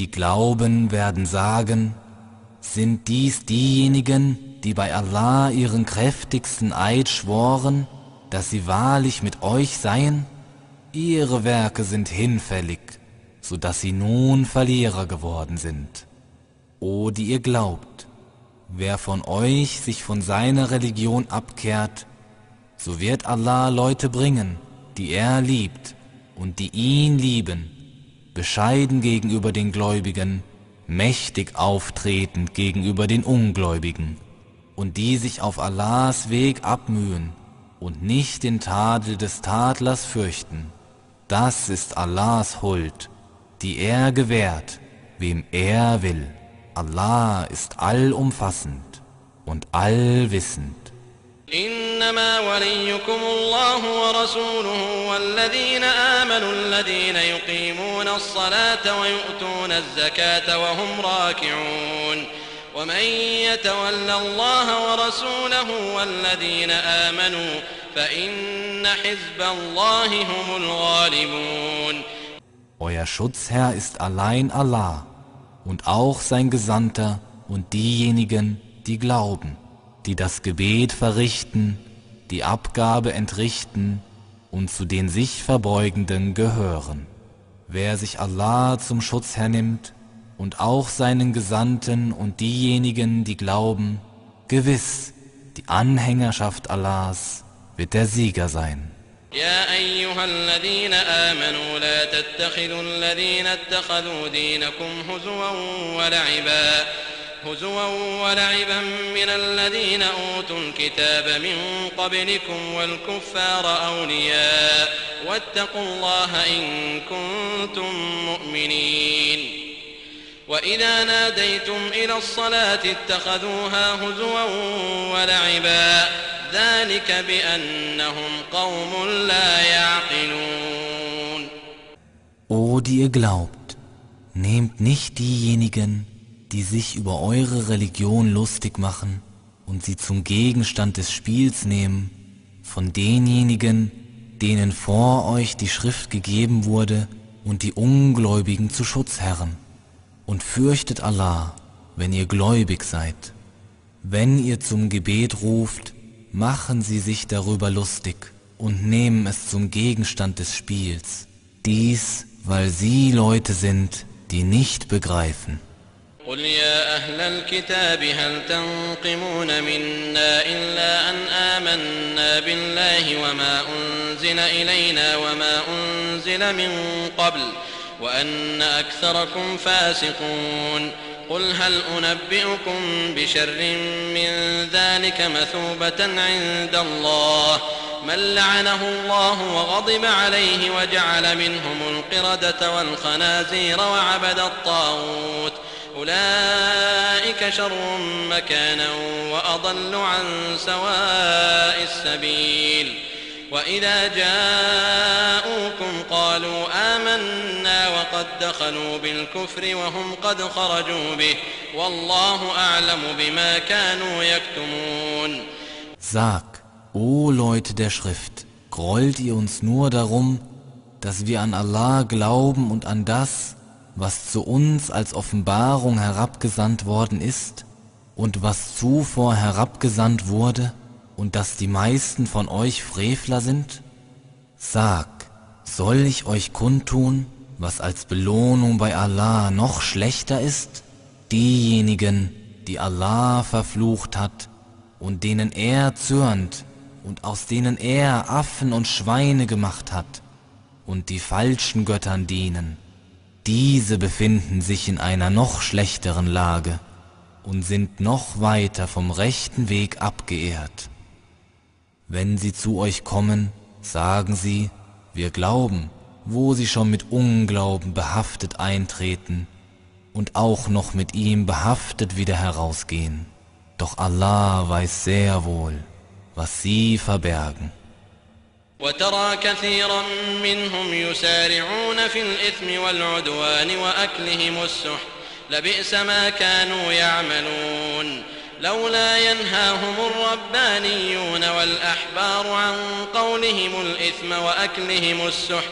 die glauben, werden sagen, sind dies diejenigen, die bei Allah ihren kräftigsten Eid schworen, dass sie wahrlich mit euch seien? Ihre Werke sind hinfällig, so dass sie nun Verlierer geworden sind. O die ihr glaubt, wer von euch sich von seiner Religion abkehrt, so wird Allah Leute bringen, die er liebt und die ihn lieben, bescheiden gegenüber den Gläubigen, mächtig auftretend gegenüber den Ungläubigen und die sich auf Allahs Weg abmühen und nicht den Tadel des Tadlers fürchten. Das ist Allahs Huld, die er gewährt, wem er will. Allah ist allumfassend und allwissend. إنما وليكم الله ورسوله والذين آمنوا الذين يقيمون الصلاة ويؤتون الزكاة وهم راكعون ومن يتول الله ورسوله والذين آمنوا فإن حزب الله هم الغالبون Euer Schutzherr ist allein Allah und auch sein Gesandter und diejenigen, die glauben. die das Gebet verrichten, die Abgabe entrichten und zu den sich Verbeugenden gehören. Wer sich Allah zum Schutz hernimmt und auch seinen Gesandten und diejenigen, die glauben, gewiss, die Anhängerschaft Allahs wird der Sieger sein. يا أيها الذين آمنوا لا تتخذوا الذين اتخذوا دينكم هزوا ولعبا هزوا ولعبا من الذين أوتوا الكتاب من قبلكم والكفار أولياء واتقوا الله إن كنتم مؤمنين. وإذا ناديتم إلى الصلاة اتخذوها هزوا ولعبا ذلك بأنهم قوم لا يعقلون. O die ihr glaubt, nehmt nicht diejenigen, die sich über eure Religion lustig machen und sie zum Gegenstand des Spiels nehmen, von denjenigen, denen vor euch die Schrift gegeben wurde und die Ungläubigen zu Schutzherren. Und fürchtet Allah, wenn ihr gläubig seid. Wenn ihr zum Gebet ruft, machen sie sich darüber lustig und nehmen es zum Gegenstand des Spiels. Dies, weil sie Leute sind, die nicht begreifen. قل يا أهل الكتاب هل تنقمون منا إلا أن آمنا بالله وما أنزل إلينا وما أنزل من قبل وأن أكثركم فاسقون قل هل أنبئكم بشر من ذلك مثوبة عند الله من لعنه الله وغضب عليه وجعل منهم القردة والخنازير وعبد الطاغوت أولئك شر مكانا وأضل عن سواء السبيل. وإذا جاءوكم قالوا آمنا وقد دخلوا بالكفر وهم قد خرجوا به. والله أعلم بما كانوا يكتمون. Sag, o Leute der Schrift, grollt ihr uns nur darum, dass wir an Allah glauben und an das, was zu uns als Offenbarung herabgesandt worden ist und was zuvor herabgesandt wurde und dass die meisten von euch Frevler sind? Sag, soll ich euch kundtun, was als Belohnung bei Allah noch schlechter ist? Diejenigen, die Allah verflucht hat und denen er zürnt und aus denen er Affen und Schweine gemacht hat und die falschen Göttern dienen. Diese befinden sich in einer noch schlechteren Lage und sind noch weiter vom rechten Weg abgeehrt. Wenn sie zu euch kommen, sagen sie, wir glauben, wo sie schon mit Unglauben behaftet eintreten und auch noch mit ihm behaftet wieder herausgehen. Doch Allah weiß sehr wohl, was sie verbergen. وترى كثيرا منهم يسارعون في الإثم والعدوان وأكلهم السحت. لبئس ما كانوا يعملون. لولا ينهاهم الربانيون والأحبار عن قولهم الإثم وأكلهم السحت.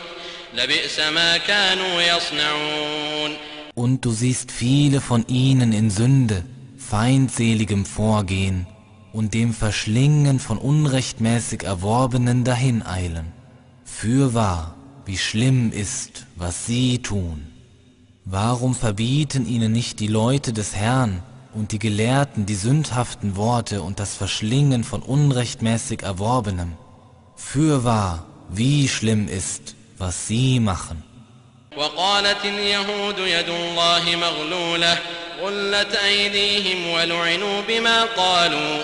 لبئس ما كانوا يصنعون. Und du siehst viele von ihnen in Sünde, feindseligem Vorgehen. und dem Verschlingen von unrechtmäßig Erworbenen dahineilen. Fürwahr, wie schlimm ist, was sie tun. Warum verbieten ihnen nicht die Leute des Herrn und die Gelehrten die sündhaften Worte und das Verschlingen von unrechtmäßig Erworbenem? Fürwahr, wie schlimm ist, was sie machen. وقالت اليهود يد الله مغلولة غلت أيديهم ولعنوا بما قالوا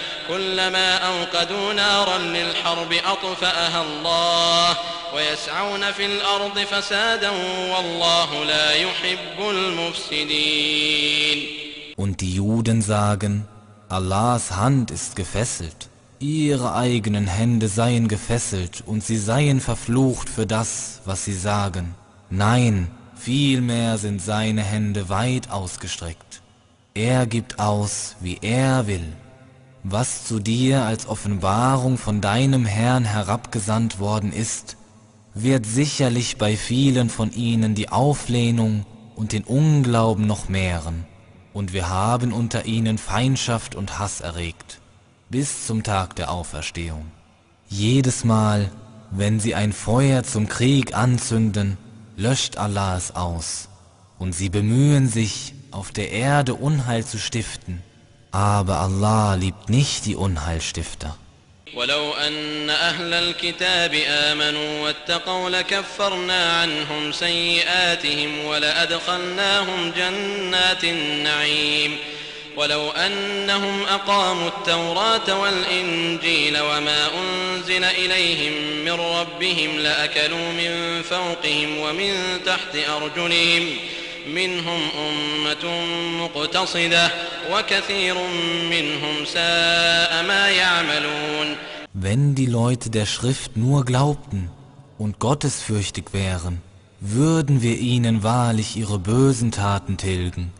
كلما أوقدوا نارا للحرب أطفأها الله ويسعون في الأرض فسادا والله لا يحب المفسدين Und die Juden sagen, Allahs Hand ist gefesselt, ihre eigenen Hände seien gefesselt und sie seien verflucht für das, was sie sagen. Nein, vielmehr sind seine Hände weit ausgestreckt. Er gibt aus, wie er will. Was zu dir als Offenbarung von deinem Herrn herabgesandt worden ist, wird sicherlich bei vielen von ihnen die Auflehnung und den Unglauben noch mehren, und wir haben unter ihnen Feindschaft und Hass erregt, bis zum Tag der Auferstehung. Jedes Mal, wenn sie ein Feuer zum Krieg anzünden, löscht Allah es aus, und sie bemühen sich, auf der Erde Unheil zu stiften, aber Allah liebt nicht die Unheilstifter. ولو أن أهل الكتاب آمنوا واتقوا لكفرنا عنهم سيئاتهم ولأدخلناهم جنات النعيم ولو أنهم أقاموا التوراة والإنجيل وما أنزل إليهم من ربهم لأكلوا من فوقهم ومن تحت أرجلهم منهم أمة مقتصدة وكثير منهم ساء ما يعملون Wenn die Leute der Schrift nur glaubten und gottesfürchtig wären, würden wir ihnen wahrlich ihre bösen Taten tilgen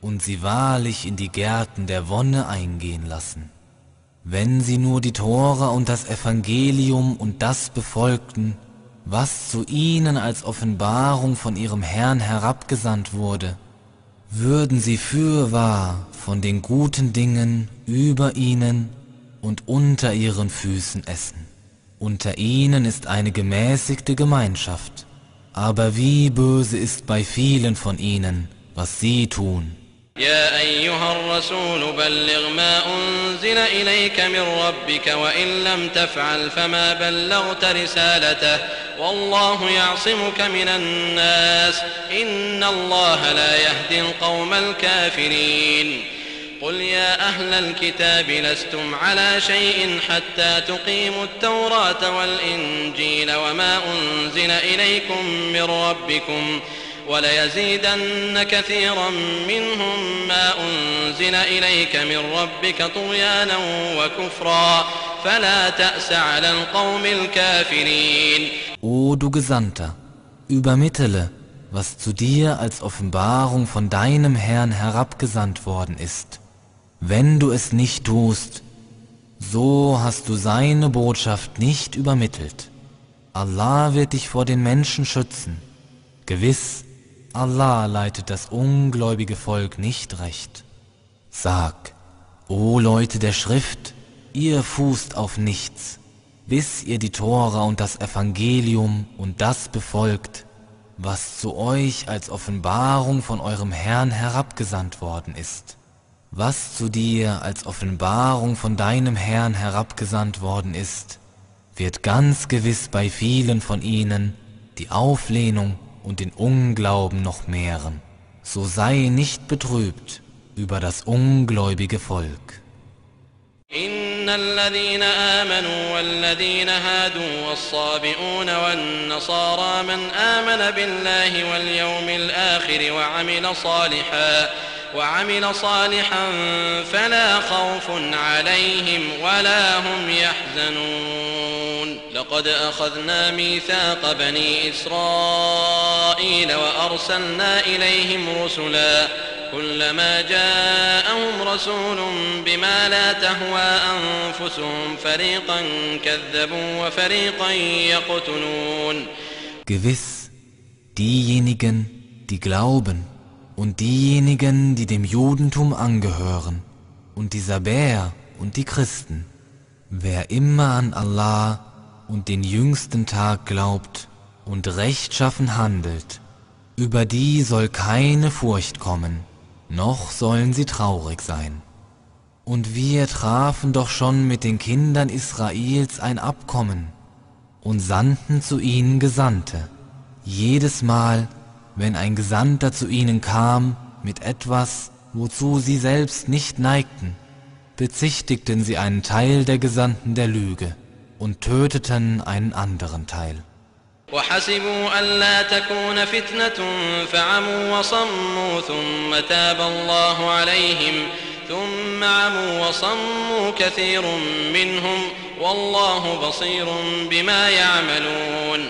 und sie wahrlich in die Gärten der Wonne eingehen lassen. Wenn sie nur die Tora und das Evangelium und das befolgten, was zu ihnen als Offenbarung von ihrem Herrn herabgesandt wurde, würden sie fürwahr von den guten Dingen über ihnen und unter ihren Füßen essen. Unter ihnen ist eine gemäßigte Gemeinschaft, aber wie böse ist bei vielen von ihnen, was sie tun. يا أيها الرسول بلغ ما أنزل إليك من ربك وإن لم تفعل فما بلغت رسالته والله يعصمك من الناس إن الله لا يهدي القوم الكافرين. قل يا أهل الكتاب لستم على شيء حتى تقيموا التوراة والإنجيل وما أنزل إليكم من ربكم وليزيدن كثيرا منهم ما أنزل إليك من ربك طغيانا وكفرا فلا تأس على القوم الكافرين O du Gesandter, übermittele, was zu dir als Offenbarung von deinem Herrn herabgesandt worden ist. Wenn du es nicht tust, so hast du seine Botschaft nicht übermittelt. Allah wird dich vor den Menschen schützen. Gewiss, Allah leitet das ungläubige Volk nicht recht. Sag, o Leute der Schrift, ihr fußt auf nichts, bis ihr die Tora und das Evangelium und das befolgt, was zu euch als Offenbarung von eurem Herrn herabgesandt worden ist. Was zu dir als Offenbarung von deinem Herrn herabgesandt worden ist, wird ganz gewiss bei vielen von ihnen die Auflehnung und den Unglauben noch mehren. So sei nicht betrübt über das ungläubige Volk. إن الذين آمنوا والذين هادوا والصابئون والنصارى من آمن بالله واليوم الآخر وعمل صالحا وعمل صالحا فلا خوف عليهم ولا هم يحزنون لقد أخذنا ميثاق بني إسرائيل وأرسلنا إليهم رسلا كلما جاءهم رسول بما لا تهوى أنفسهم فريقا كذبوا وفريقا يقتلون Gewiss, diejenigen, die glauben und diejenigen, die dem Judentum angehören und die Sabäer und die Christen, wer immer an Allah und den jüngsten Tag glaubt und rechtschaffen handelt, über die soll keine Furcht kommen, noch sollen sie traurig sein. Und wir trafen doch schon mit den Kindern Israels ein Abkommen und sandten zu ihnen Gesandte. Jedes Mal, wenn ein Gesandter zu ihnen kam mit etwas, wozu sie selbst nicht neigten, bezichtigten sie einen Teil der Gesandten der Lüge und töteten einen anderen Teil. وحسبوا ألا تكون فتنة فعموا وصموا ثم تاب الله عليهم ثم عموا وصموا كثير منهم والله بصير بما يعملون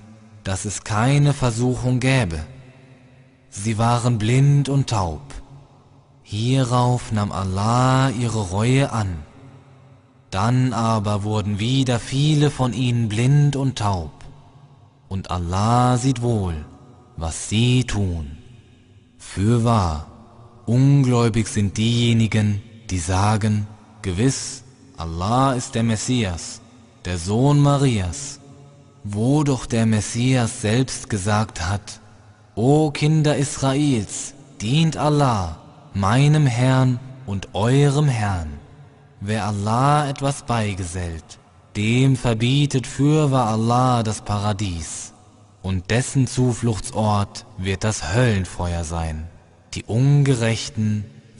dass es keine Versuchung gäbe. Sie waren blind und taub. Hierauf nahm Allah ihre Reue an. Dann aber wurden wieder viele von ihnen blind und taub. Und Allah sieht wohl, was sie tun. Fürwahr, ungläubig sind diejenigen, die sagen, gewiss, Allah ist der Messias, der Sohn Marias, wo doch der Messias selbst gesagt hat, O Kinder Israels, dient Allah, meinem Herrn und eurem Herrn. Wer Allah etwas beigesellt, dem verbietet fürwahr Allah das Paradies, und dessen Zufluchtsort wird das Höllenfeuer sein. Die Ungerechten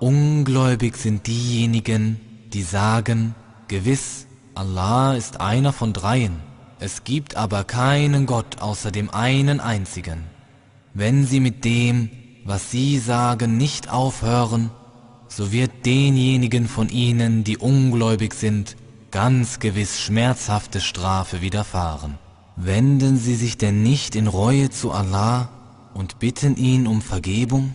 ungläubig sind diejenigen, die sagen, gewiss, Allah ist einer von dreien, es gibt aber keinen Gott außer dem einen einzigen. Wenn sie mit dem, was sie sagen, nicht aufhören, so wird denjenigen von ihnen, die ungläubig sind, ganz gewiss schmerzhafte Strafe widerfahren. Wenden sie sich denn nicht in Reue zu Allah und bitten ihn um Vergebung?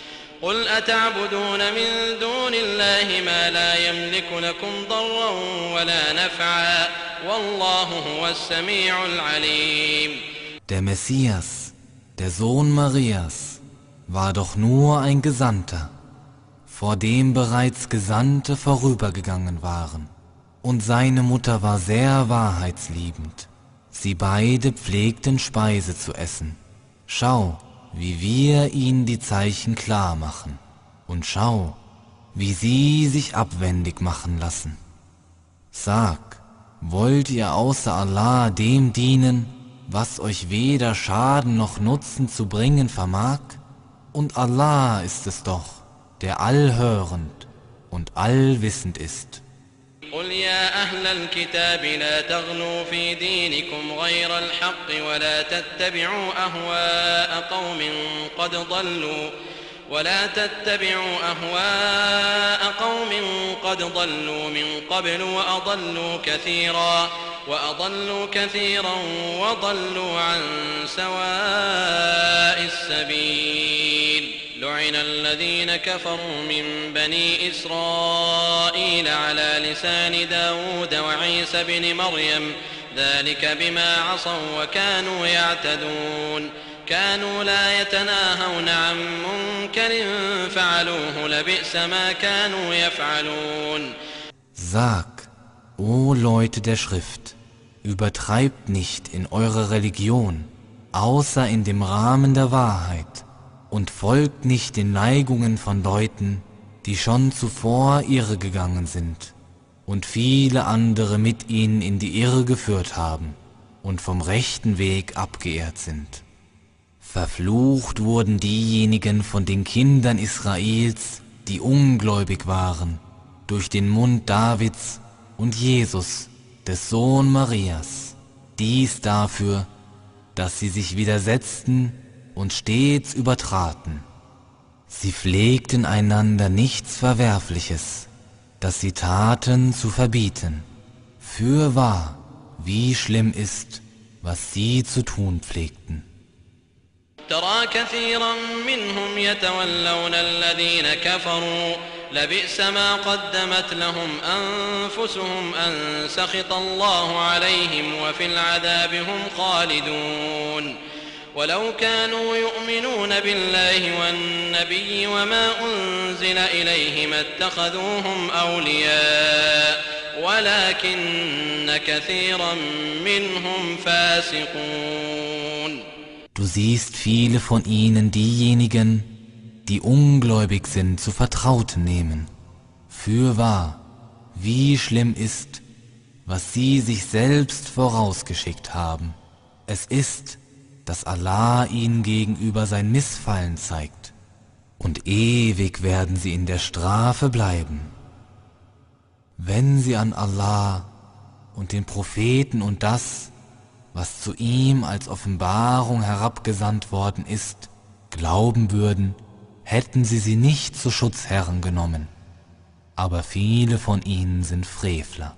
قل أتعبدون من دون الله ما لا يملك لكم ضرا ولا نفعا والله هو السميع العليم Der Messias, der Sohn Marias, war doch nur ein Gesandter, vor dem bereits Gesandte vorübergegangen waren, und seine Mutter war sehr wahrheitsliebend. Sie beide pflegten Speise zu essen. Schau, wie wir ihnen die Zeichen klar machen, und schau, wie sie sich abwendig machen lassen. Sag, wollt ihr außer Allah dem dienen, was euch weder Schaden noch Nutzen zu bringen vermag? Und Allah ist es doch, der allhörend und allwissend ist. قل يا أهل الكتاب لا تغلوا في دينكم غير الحق ولا تتبعوا أهواء قوم قد ضلوا ولا تتبعوا أهواء قوم قد ضلوا من قبل وأضلوا كثيرا وأضلوا كثيرا وضلوا عن سواء السبيل لعن الذين كفروا من بني إسرائيل على لسان داود وعيسى بن مريم. ذلك بما عصوا وكانوا يعتدون. كانوا لا يتناهون عن منكر فعلوه لبئس ما كانوا يفعلون. Sag, o Leute der Schrift, übertreibt nicht in eurer Religion, außer in dem Rahmen der Wahrheit, und folgt nicht den Neigungen von Leuten, die schon zuvor irre gegangen sind und viele andere mit ihnen in die Irre geführt haben und vom rechten Weg abgeehrt sind. Verflucht wurden diejenigen von den Kindern Israels, die ungläubig waren, durch den Mund Davids und Jesus, des Sohn Marias. Dies dafür, dass sie sich widersetzten und stets übertraten. Sie pflegten einander nichts Verwerfliches, das sie taten zu verbieten. Fürwahr, wie schlimm ist, was sie zu tun pflegten. ترى كثيرا منهم يتولون الذين كفروا لبئس ما قدمت لهم أنفسهم أن سخط الله عليهم وفي العذاب هم خالدون ولو كانوا يؤمنون بالله والنبي وما أنزل إليه ما اتخذوهم أولياء ولكن كثيرا منهم فاسقون Du siehst viele von ihnen diejenigen, die ungläubig sind, zu Vertrauten nehmen. Fürwahr, wie schlimm ist, was sie sich selbst vorausgeschickt haben. Es ist, dass Allah ihnen gegenüber sein Missfallen zeigt, und ewig werden sie in der Strafe bleiben. Wenn sie an Allah und den Propheten und das, was zu ihm als Offenbarung herabgesandt worden ist, glauben würden, hätten sie sie nicht zu Schutzherren genommen. Aber viele von ihnen sind Frevler.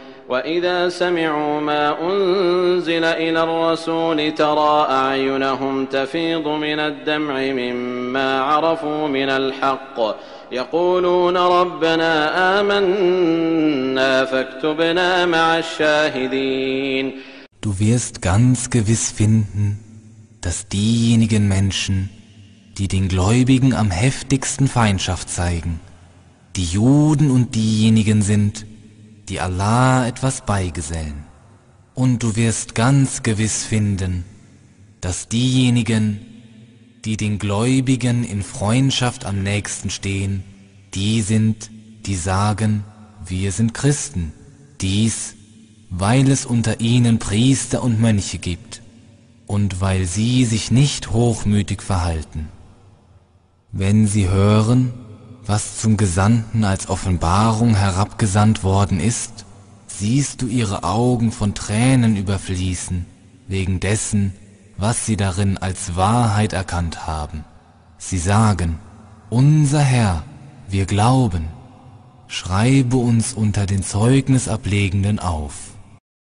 وإذا سمعوا ما أنزل إلى الرسول ترى أعينهم تفيض من الدمع مما عرفوا من الحق يقولون ربنا آمنا فاكتبنا مع الشاهدين Du wirst ganz gewiss finden, dass diejenigen Menschen, die den Gläubigen am heftigsten Feindschaft zeigen, die Juden und diejenigen sind, die Allah etwas beigesellen. Und du wirst ganz gewiss finden, dass diejenigen, die den Gläubigen in Freundschaft am nächsten stehen, die sind, die sagen, wir sind Christen. Dies, weil es unter ihnen Priester und Mönche gibt und weil sie sich nicht hochmütig verhalten. Wenn sie hören, was zum Gesandten als Offenbarung herabgesandt worden ist, siehst du ihre Augen von Tränen überfließen, wegen dessen, was sie darin als Wahrheit erkannt haben. Sie sagen, unser Herr, wir glauben, schreibe uns unter den Zeugnisablegenden auf.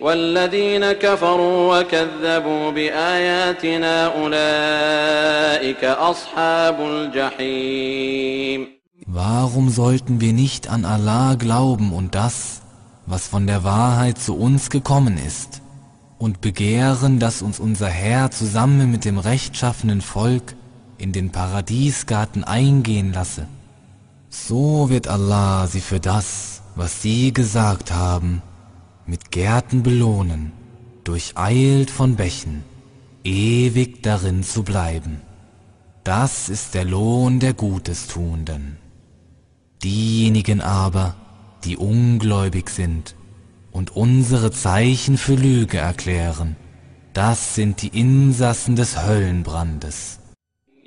والذين كفروا وكذبوا بآياتنا أولئك أصحاب الجحيم Warum sollten wir nicht an Allah glauben und das, was von der Wahrheit zu uns gekommen ist, und begehren, dass uns unser Herr zusammen mit dem rechtschaffenen Volk in den Paradiesgarten eingehen lasse? So wird Allah sie für das, was sie gesagt haben, mit Gärten belohnen, durcheilt von Bächen, ewig darin zu bleiben. Das ist der Lohn der Gutes Tuenden. Diejenigen aber, die ungläubig sind und unsere Zeichen für Lüge erklären, das sind die Insassen des Höllenbrandes.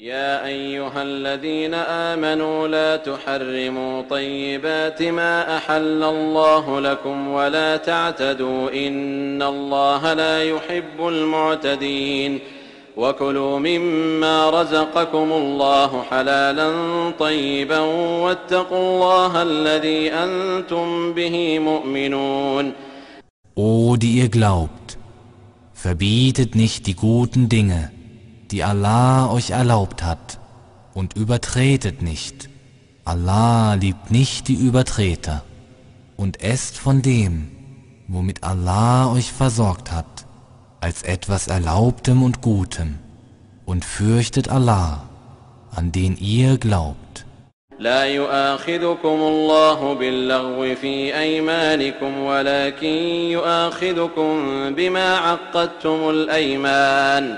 يا أيها الذين آمنوا لا تحرموا طيبات ما أحل الله لكم ولا تعتدوا إن الله لا يحب المعتدين وكلوا مما رزقكم الله حلالا طيبا واتقوا الله الذي أنتم به مؤمنون. O die ihr glaubt, verbietet nicht die guten Dinge, die Allah euch erlaubt hat, und übertretet nicht. Allah liebt nicht die Übertreter, und esst von dem, womit Allah euch versorgt hat, als etwas Erlaubtem und Gutem, und fürchtet Allah, an den ihr glaubt. لا يؤاخذكم الله باللغو في أيمانكم ولكن يؤاخذكم بما عقدتم الأيمان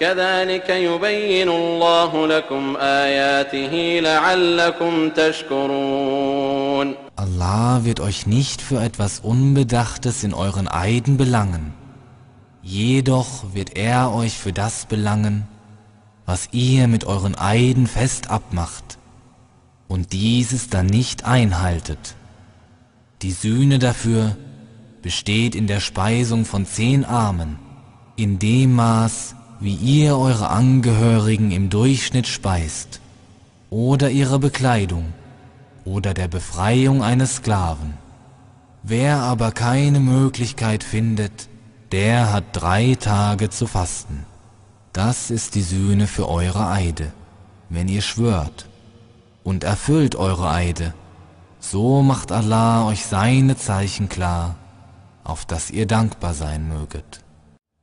كذلك يبين الله لكم آياته لعلكم تشكرون Allah wird euch nicht für etwas Unbedachtes in euren Eiden belangen. jedoch wird er euch für das belangen, was ihr mit euren Eiden fest abmacht und dieses dann nicht einhaltet. Die Sühne dafür besteht in der Speisung von zehn Armen, in dem Maß, wie ihr eure Angehörigen im Durchschnitt speist, oder ihre Bekleidung, oder der Befreiung eines Sklaven. Wer aber keine Möglichkeit findet, der hat drei Tage zu fasten. Das ist die Sühne für eure Eide, wenn ihr schwört, und erfüllt eure Eide, so macht Allah euch seine Zeichen klar, auf das ihr dankbar sein möget.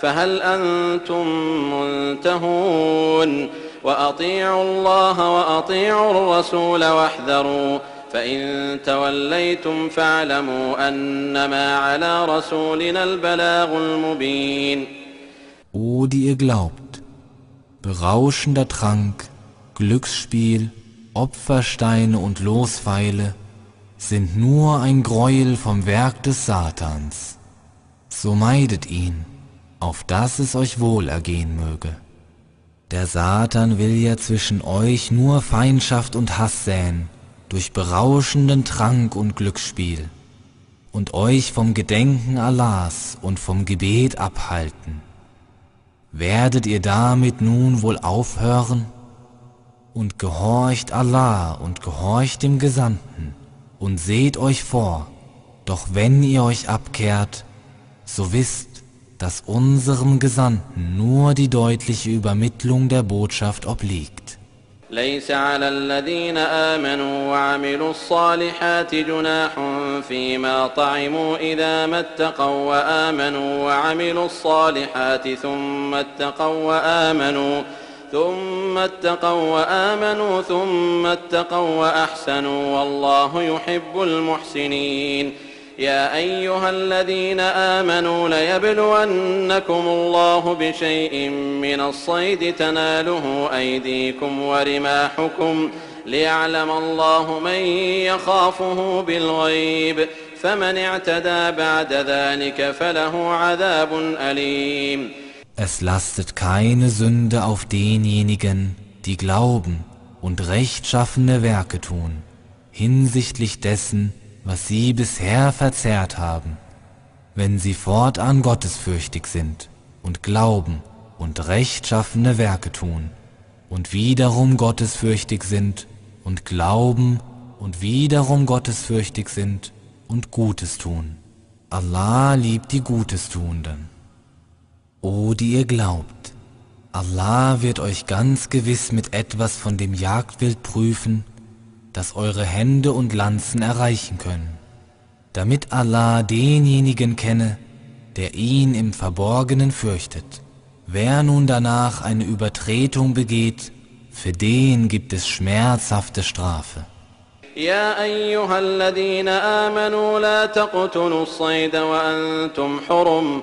فهل أنتم منتهون وأطيعوا الله وأطيعوا الرسول واحذروا فإن توليتم فاعلموا أنما على رسولنا البلاغ المبين O die ihr glaubt, berauschender Trank, Glücksspiel, Opfersteine und Lospfeile sind nur ein Gräuel vom Werk des Satans. So meidet ihn auf dass es euch wohl ergehen möge. Der Satan will ja zwischen euch nur Feindschaft und Hass säen, durch berauschenden Trank und Glücksspiel, und euch vom Gedenken Allahs und vom Gebet abhalten. Werdet ihr damit nun wohl aufhören? Und gehorcht Allah und gehorcht dem Gesandten und seht euch vor, doch wenn ihr euch abkehrt, so wisst, dass unserem Gesandten nur die deutliche Übermittlung der Botschaft obliegt. ليس على الذين آمنوا وعملوا الصالحات جناح فيما طعموا إذا ما اتقوا وآمنوا وعملوا الصالحات ثم اتقوا وآمنوا ثم اتقوا وآمنوا ثم اتقوا وأحسنوا والله يحب المحسنين يا أيها الذين آمنوا ليبلونكم الله بشيء من الصيد تناله أيديكم ورماحكم ليعلم الله من يخافه بالغيب فمن اعتدى بعد ذلك فله عذاب أليم. Es lastet keine Sünde auf denjenigen, die glauben und rechtschaffene Werke tun, hinsichtlich dessen, was sie bisher verzehrt haben, wenn sie fortan gottesfürchtig sind und glauben und rechtschaffene Werke tun und wiederum gottesfürchtig sind und glauben und wiederum gottesfürchtig sind und Gutes tun. Allah liebt die Gutestuenden. O die ihr glaubt, Allah wird euch ganz gewiss mit etwas von dem Jagdwild prüfen, das eure Hände und Lanzen erreichen können, damit Allah denjenigen kenne, der ihn im Verborgenen fürchtet. Wer nun danach eine Übertretung begeht, für den gibt es schmerzhafte Strafe. يا أيها الذين آمنوا لا تقتلوا الصيد وأنتم حرم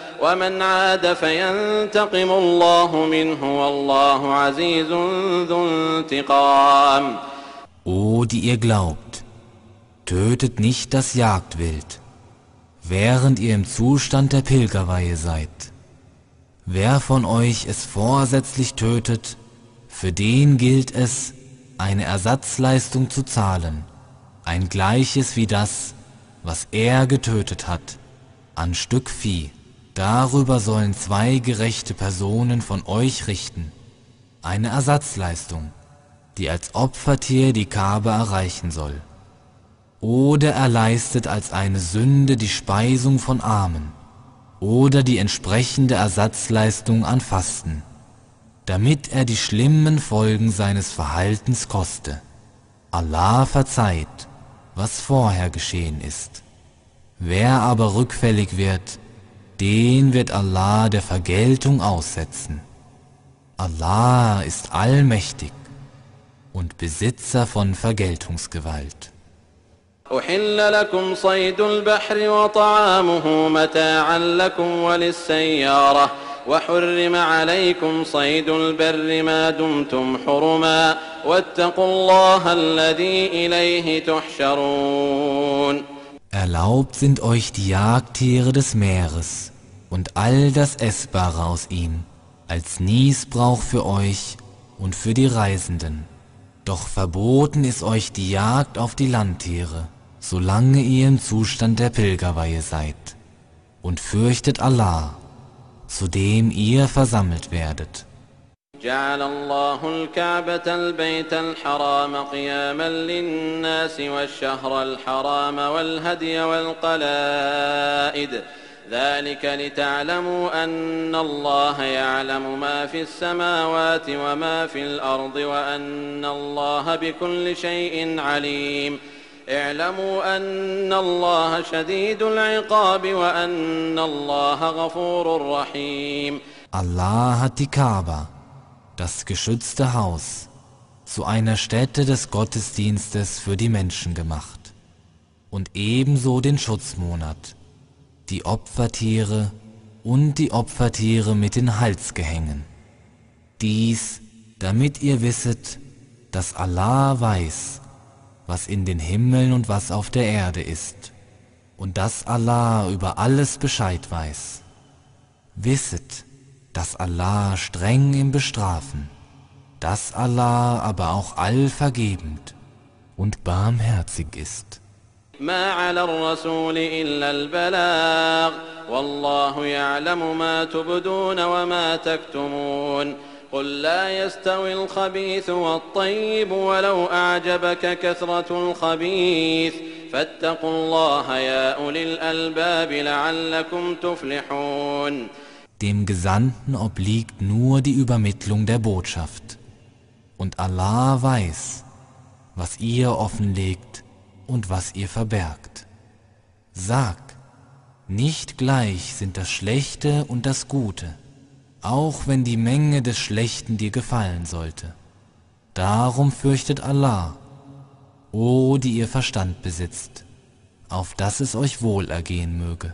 ومن عاد فينتقم الله منه والله عزيز ذو انتقام O, die ihr glaubt, tötet nicht das Jagdwild, während ihr im Zustand der Pilgerweihe seid. Wer von euch es vorsätzlich tötet, für den gilt es, eine Ersatzleistung zu zahlen, ein gleiches wie das, was er getötet hat, an Stück Vieh. Darüber sollen zwei gerechte Personen von euch richten. eine Ersatzleistung, die als Opfertier die Kaaba erreichen soll. Oder er leistet als eine Sünde die Speisung von Armen oder die entsprechende Ersatzleistung an Fasten, damit er die schlimmen Folgen seines Verhaltens koste. Allah verzeiht, was vorher geschehen ist. Wer aber rückfällig wird, den wird Allah der Vergeltung aussetzen. Allah ist allmächtig und Besitzer von Vergeltungsgewalt. أحل لكم صيد البحر وطعامه متاعا لكم وللسيارة وحرم عليكم صيد البر ما دمتم حرما واتقوا الله الذي إليه تحشرون Erlaubt sind euch die Jagdtiere des Meeres und all das Essbare aus ihm, als Niesbrauch für euch und für die Reisenden. Doch verboten ist euch die Jagd auf die Landtiere, solange ihr im Zustand der Pilgerweihe seid. Und fürchtet Allah, zu dem ihr versammelt werdet. جعل الله الكعبة البيت الحرام قياما للناس والشهر الحرام والهدي والقلائد ذلك لتعلموا أن الله يعلم ما في السماوات وما في الأرض وأن الله بكل شيء عليم اعلموا أن الله شديد العقاب وأن الله غفور رحيم Allah hat die Kaaba, das geschützte Haus, zu einer Stätte des Gottesdienstes für die Menschen gemacht und ebenso den Schutzmonat, die Opfertiere und die Opfertiere mit den Halsgehängen. Dies, damit ihr wisset, dass Allah weiß, was in den Himmeln und was auf der Erde ist, und dass Allah über alles Bescheid weiß. Wisset, dass Allah streng im Bestrafen, dass Allah aber auch allvergebend und barmherzig ist. ما على الرسول إلا البلاغ والله يعلم ما تبدون وما تكتمون قل لا يستوي الخبيث والطيب ولو أعجبك كثرة الخبيث فاتقوا الله يا أولي الألباب لعلكم تفلحون Dem Gesandten obliegt nur die Übermittlung der Botschaft. Und Allah weiß, was ihr offenlegt und was ihr verbergt. Sag, nicht gleich sind das Schlechte und das Gute, auch wenn die Menge des Schlechten dir gefallen sollte. Darum fürchtet Allah, o die ihr Verstand besitzt, auf dass es euch wohl ergehen möge.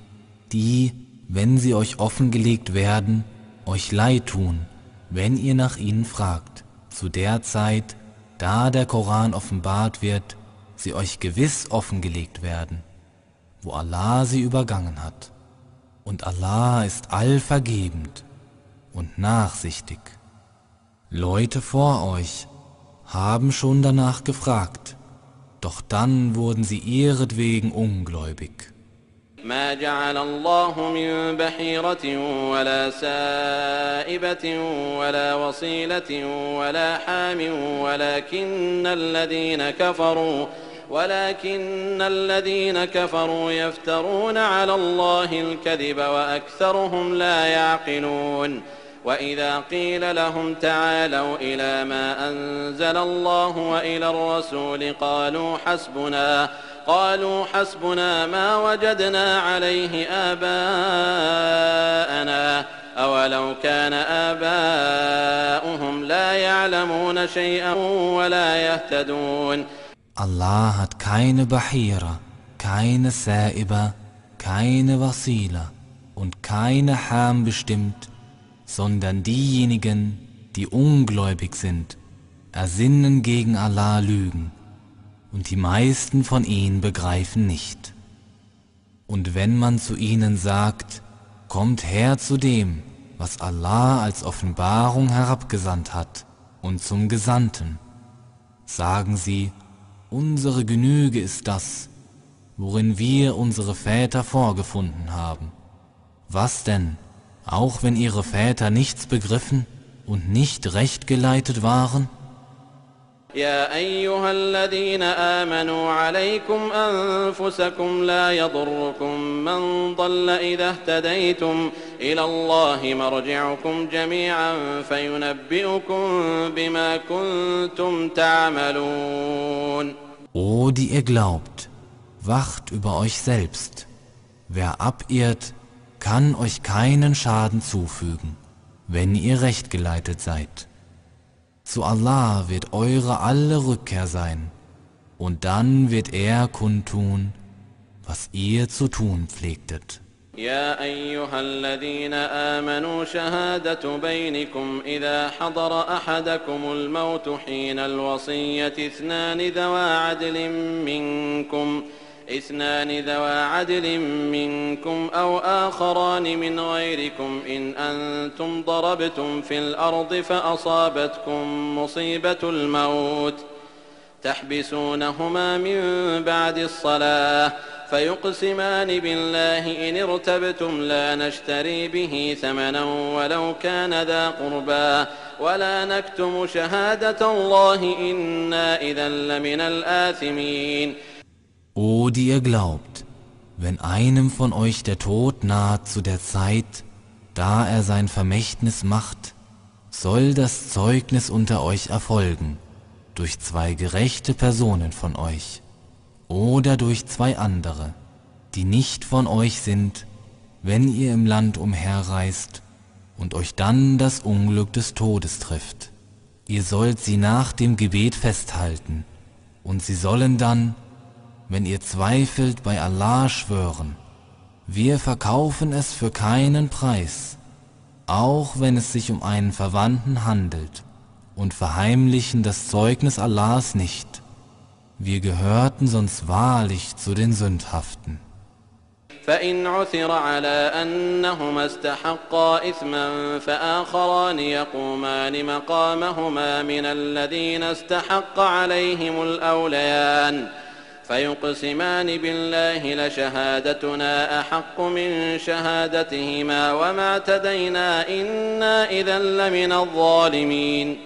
die, wenn sie euch offengelegt werden, euch leid tun, wenn ihr nach ihnen fragt, zu der Zeit, da der Koran offenbart wird, sie euch gewiss offengelegt werden, wo Allah sie übergangen hat. Und Allah ist allvergebend und nachsichtig. Leute vor euch haben schon danach gefragt, doch dann wurden sie ihretwegen ungläubig. ما جعل الله من بحيرة ولا سائبة ولا وصيلة ولا حام ولكن الذين كفروا ولكن الذين كفروا يفترون على الله الكذب وأكثرهم لا يعقلون. وإذا قيل لهم تعالوا إلى ما أنزل الله وإلى الرسول قالوا حسبنا قالوا حسبنا ما وجدنا عليه آباءنا أولو كان آباؤهم لا يعلمون شيئا ولا يهتدون Allah hat keine Bahira, keine Sa'iba, keine Wasila und keine Ham bestimmt, sondern diejenigen, die ungläubig sind, ersinnen gegen Allah Lügen, und die meisten von ihnen begreifen nicht. Und wenn man zu ihnen sagt, kommt her zu dem, was Allah als Offenbarung herabgesandt hat, und zum Gesandten, sagen sie, unsere Genüge ist das, worin wir unsere Väter vorgefunden haben. Was denn, auch wenn ihre Väter nichts begriffen und nicht recht geleitet waren? يا أيها الذين آمنوا عليكم أنفسكم لا يضركم من ضل إذا اهتديتم إلى الله مرجعكم جميعا فينبئكم بما كنتم تعملون O die ihr glaubt, wacht über euch selbst. Wer abirrt, kann euch keinen Schaden zufügen, wenn ihr recht geleitet seid. Zu Allah wird eure alle Rückkehr sein, und dann wird er kundtun, was ihr zu tun pflegtet. يا أيها الذين آمنوا شهادة بينكم إذا حضر أحدكم الموت حين الوصية اثنان ذوى عدل منكم اثنان ذوى عدل منكم أو آخران من غيركم إن أنتم ضربتم في الأرض فأصابتكم مصيبة الموت تحبسونهما من بعد الصلاة فيقسمان بالله إن ارتبتم لا نشتري به ثمنا ولو كان ذا قربى ولا نكتم شهادة الله إنا إذا لمن الآثمين O die ihr glaubt, wenn einem von euch der Tod naht zu der Zeit, da er sein Vermächtnis macht, soll das Zeugnis unter euch erfolgen, durch zwei gerechte Personen von euch, oder durch zwei andere, die nicht von euch sind, wenn ihr im Land umherreist und euch dann das Unglück des Todes trifft. Ihr sollt sie nach dem Gebet festhalten, und sie sollen dann wenn ihr zweifelt, bei Allah schwören, wir verkaufen es für keinen Preis, auch wenn es sich um einen Verwandten handelt, und verheimlichen das Zeugnis Allahs nicht. Wir gehörten sonst wahrlich zu den Sündhaften. فإن عثر على أنهما استحقا إثما فآخران يقومان مقامهما من الذين استحق عليهم الأوليان فيقسمان بالله لشهادتنا أحق من شهادتهما وما اعتدينا إنا إذا لمن الظالمين.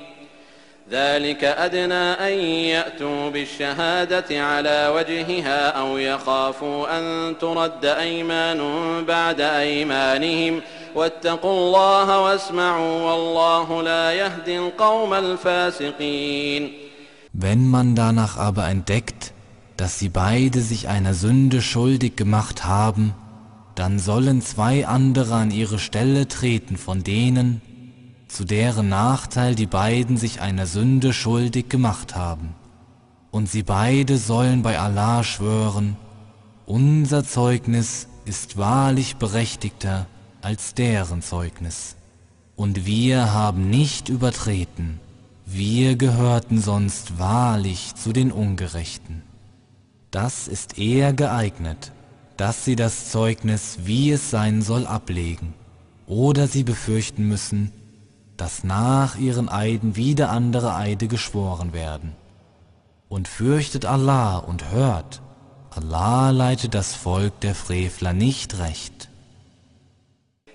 ذلك أدنى أن يأتوا بالشهادة على وجهها أو يخافوا أن ترد أيمان بعد أيمانهم. واتقوا الله واسمعوا والله لا يهدي القوم الفاسقين. Wenn man danach aber entdeckt, dass sie beide sich einer Sünde schuldig gemacht haben, dann sollen zwei andere an ihre Stelle treten von denen, zu deren Nachteil die beiden sich einer Sünde schuldig gemacht haben. Und sie beide sollen bei Allah schwören, unser Zeugnis ist wahrlich berechtigter als deren Zeugnis. Und wir haben nicht übertreten, wir gehörten sonst wahrlich zu den Ungerechten. Das ist eher geeignet, dass sie das Zeugnis, wie es sein soll, ablegen, oder sie befürchten müssen, dass nach ihren Eiden wieder andere Eide geschworen werden. Und fürchtet Allah und hört, Allah leitet das Volk der Frevler nicht recht.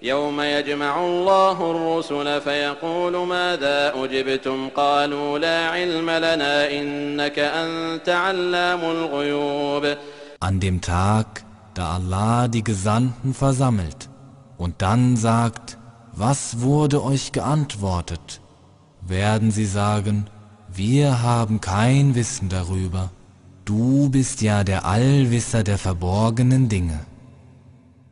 يوم يجمع الله الرسل فيقول ماذا أجبتم قالوا لا علم لنا إنك أنت علام الغيوب An dem Tag, da Allah die Gesandten versammelt und dann sagt, was wurde euch geantwortet, werden sie sagen, wir haben kein Wissen darüber, du bist ja der Allwisser der verborgenen Dinge.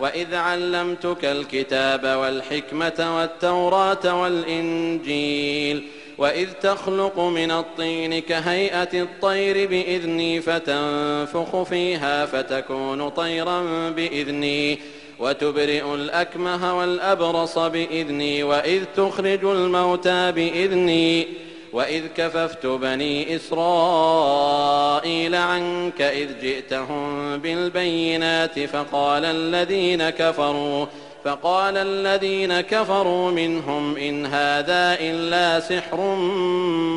وإذ علمتك الكتاب والحكمة والتوراة والإنجيل وإذ تخلق من الطين كهيئة الطير بإذني فتنفخ فيها فتكون طيرا بإذني وتبرئ الأكمه والأبرص بإذني وإذ تخرج الموتى بإذني وإذ كففت بني إسرائيل عنك إذ جئتهم بالبينات فقال الذين كفروا فقال الذين كفروا منهم إن هذا إلا سحر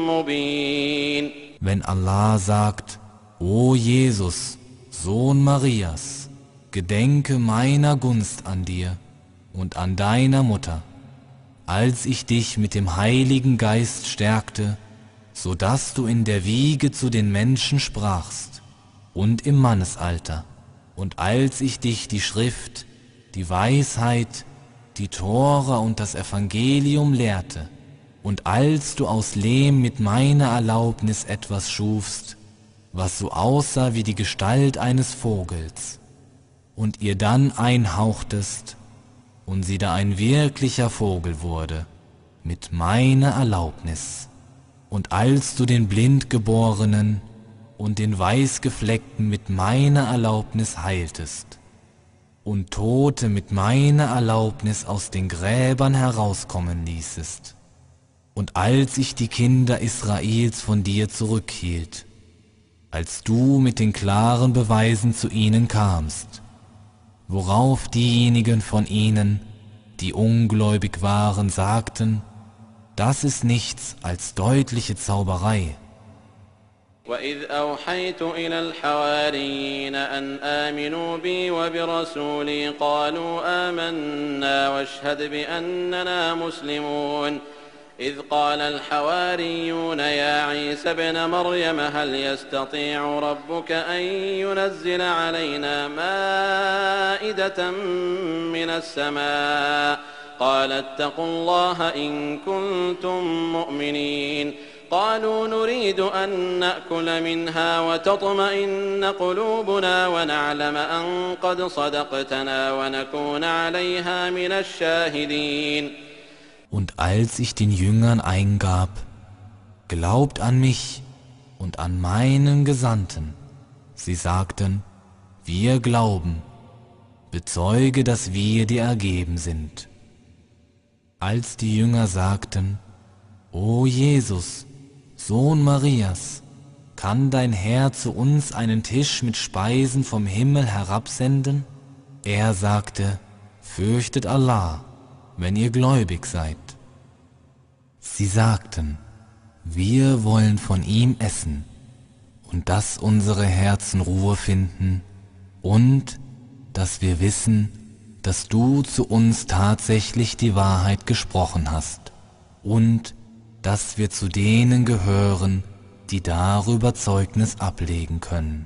مبين. Wenn Allah sagt, O Jesus, Sohn Marias, gedenke meiner Gunst an dir und an deiner Mutter, als ich dich mit dem Heiligen Geist stärkte, so dass du in der Wiege zu den Menschen sprachst und im Mannesalter, und als ich dich die Schrift, die Weisheit, die Tora und das Evangelium lehrte, und als du aus Lehm mit meiner Erlaubnis etwas schufst, was so aussah wie die Gestalt eines Vogels, und ihr dann einhauchtest, und sie da ein wirklicher Vogel wurde, mit meiner Erlaubnis, und als du den Blindgeborenen und den Weißgefleckten mit meiner Erlaubnis heiltest, und Tote mit meiner Erlaubnis aus den Gräbern herauskommen ließest, und als ich die Kinder Israels von dir zurückhielt, als du mit den klaren Beweisen zu ihnen kamst, worauf diejenigen von ihnen, die ungläubig waren, sagten, das ist nichts als deutliche Zauberei. وإذ أوحيت إلى الحواريين أن آمنوا بي وبرسولي قالوا آمنا واشهد بأننا مسلمون إذ قال الحواريون يا عيسى ابن مريم هل يستطيع ربك أن ينزل علينا مائدة من السماء؟ قال اتقوا الله إن كنتم مؤمنين. قالوا نريد أن نأكل منها وتطمئن قلوبنا ونعلم أن قد صدقتنا ونكون عليها من الشاهدين. Und als ich den Jüngern eingab, glaubt an mich und an meinen Gesandten, sie sagten, wir glauben, bezeuge, dass wir dir ergeben sind. Als die Jünger sagten, O Jesus, Sohn Marias, kann dein Herr zu uns einen Tisch mit Speisen vom Himmel herabsenden? Er sagte, fürchtet Allah, wenn ihr gläubig seid. Sie sagten, wir wollen von ihm essen und dass unsere Herzen Ruhe finden und dass wir wissen, dass du zu uns tatsächlich die Wahrheit gesprochen hast und dass wir zu denen gehören, die darüber Zeugnis ablegen können.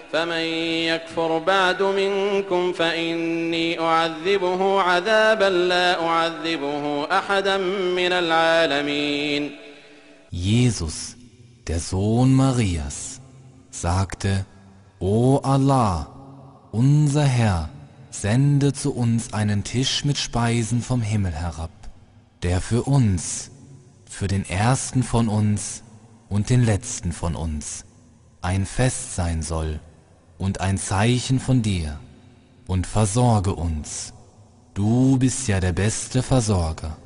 فمن يكفر بعد منكم فإني أعذبه عذابا لا أعذبه أحدا من العالمين Jesus, der Sohn Marias, sagte, O Allah, unser Herr, sende zu uns einen Tisch mit Speisen vom Himmel herab, der für uns, für den ersten von uns und den letzten von uns ein Fest sein soll und ein Zeichen von dir, und versorge uns, du bist ja der beste Versorger.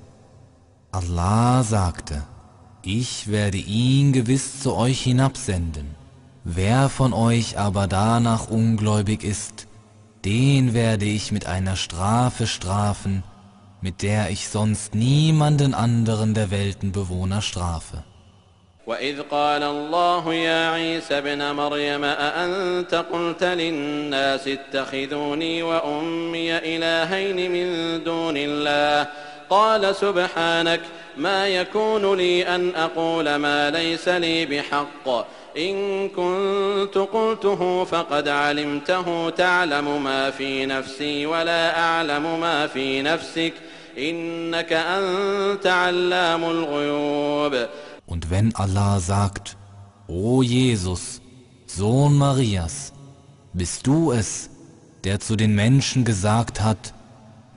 Allah sagte, ich werde ihn gewiss zu euch hinabsenden. Wer von euch aber danach ungläubig ist, den werde ich mit einer Strafe strafen, mit der ich sonst niemanden anderen der Weltenbewohner strafe. وإذ قال الله يا عيسى ابن مريم أأنت قلت للناس اتخذوني وأمي إلهين من دون الله؟ قال سبحانك ما يكون لي أن أقول ما ليس لي بحق. إن كنت قلته فقد علمته تعلم ما في نفسي ولا أعلم ما في نفسك. إنك أنت علام الغيوب. Und wenn Allah sagt, O Jesus, Sohn Marias, bist du es, der zu den Menschen gesagt hat,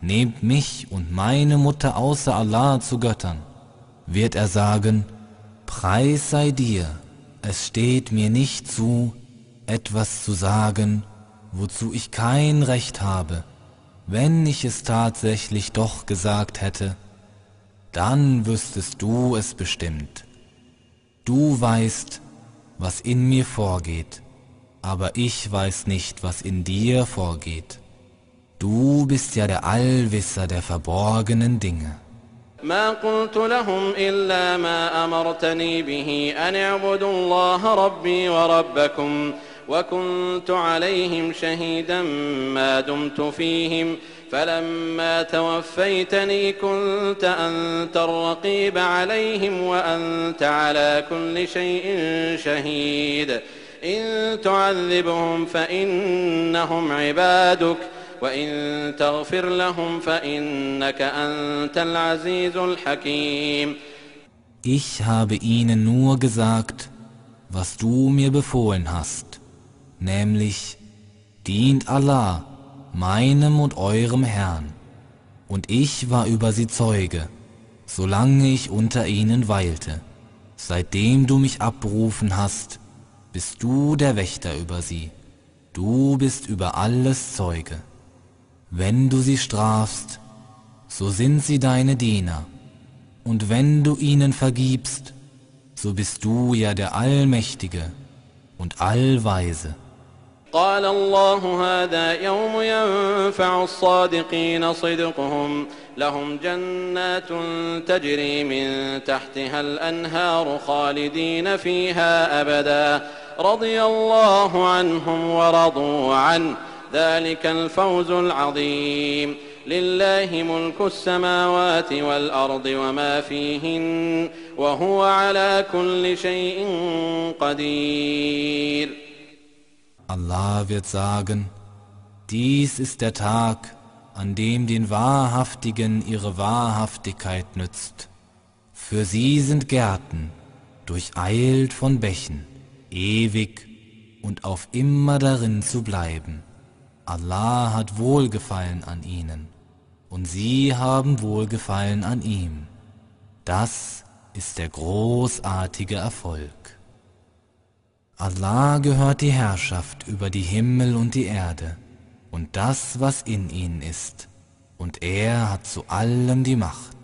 nehmt mich und meine Mutter außer Allah zu Göttern, wird er sagen, Preis sei dir, es steht mir nicht zu, etwas zu sagen, wozu ich kein Recht habe. Wenn ich es tatsächlich doch gesagt hätte, dann wüsstest du es bestimmt. Du weißt, was in mir vorgeht, aber ich weiß nicht, was in dir vorgeht. Du bist ja der Allwisser der verborgenen Dinge. ما قلت لهم إلا ما أمرتني به أن اعبدوا الله ربي وربكم وكنت عليهم شهيدا ما دمت فيهم فلما توفيتني كنت أنت الرقيب عليهم وأنت على كل شيء شهيد. إن تعذبهم فإنهم عبادك وإن تغفر لهم فإنك أنت العزيز الحكيم. Ich habe ihnen nur gesagt, was du mir befohlen hast, nämlich dient Allah, meinem und eurem Herrn, und ich war über sie Zeuge, solange ich unter ihnen weilte. Seitdem du mich abberufen hast, bist du der Wächter über sie. Du bist über alles Zeuge. Wenn du sie strafst, so sind sie deine Diener, und wenn du ihnen vergibst, so bist du ja der Allmächtige und Allweise. قال الله هذا يوم ينفع الصادقين صدقهم. لهم جنات تجري من تحتها الأنهار خالدين فيها أبدا. رضي الله عنهم ورضوا عنه. ذلك الفوز العظيم. لله ملك السماوات والأرض وما فيهن وهو على كل شيء قدير. Allah wird sagen, dies ist der Tag, an dem den Wahrhaftigen ihre Wahrhaftigkeit nützt. Für sie sind Gärten, durcheilt von Bächen, ewig und auf immer darin zu bleiben. Allah hat Wohlgefallen an ihnen und sie haben Wohlgefallen an ihm. Das ist der großartige Erfolg. Allah gehört die Herrschaft über die Himmel und die Erde und das, was in ihnen ist, und er hat zu allem die Macht.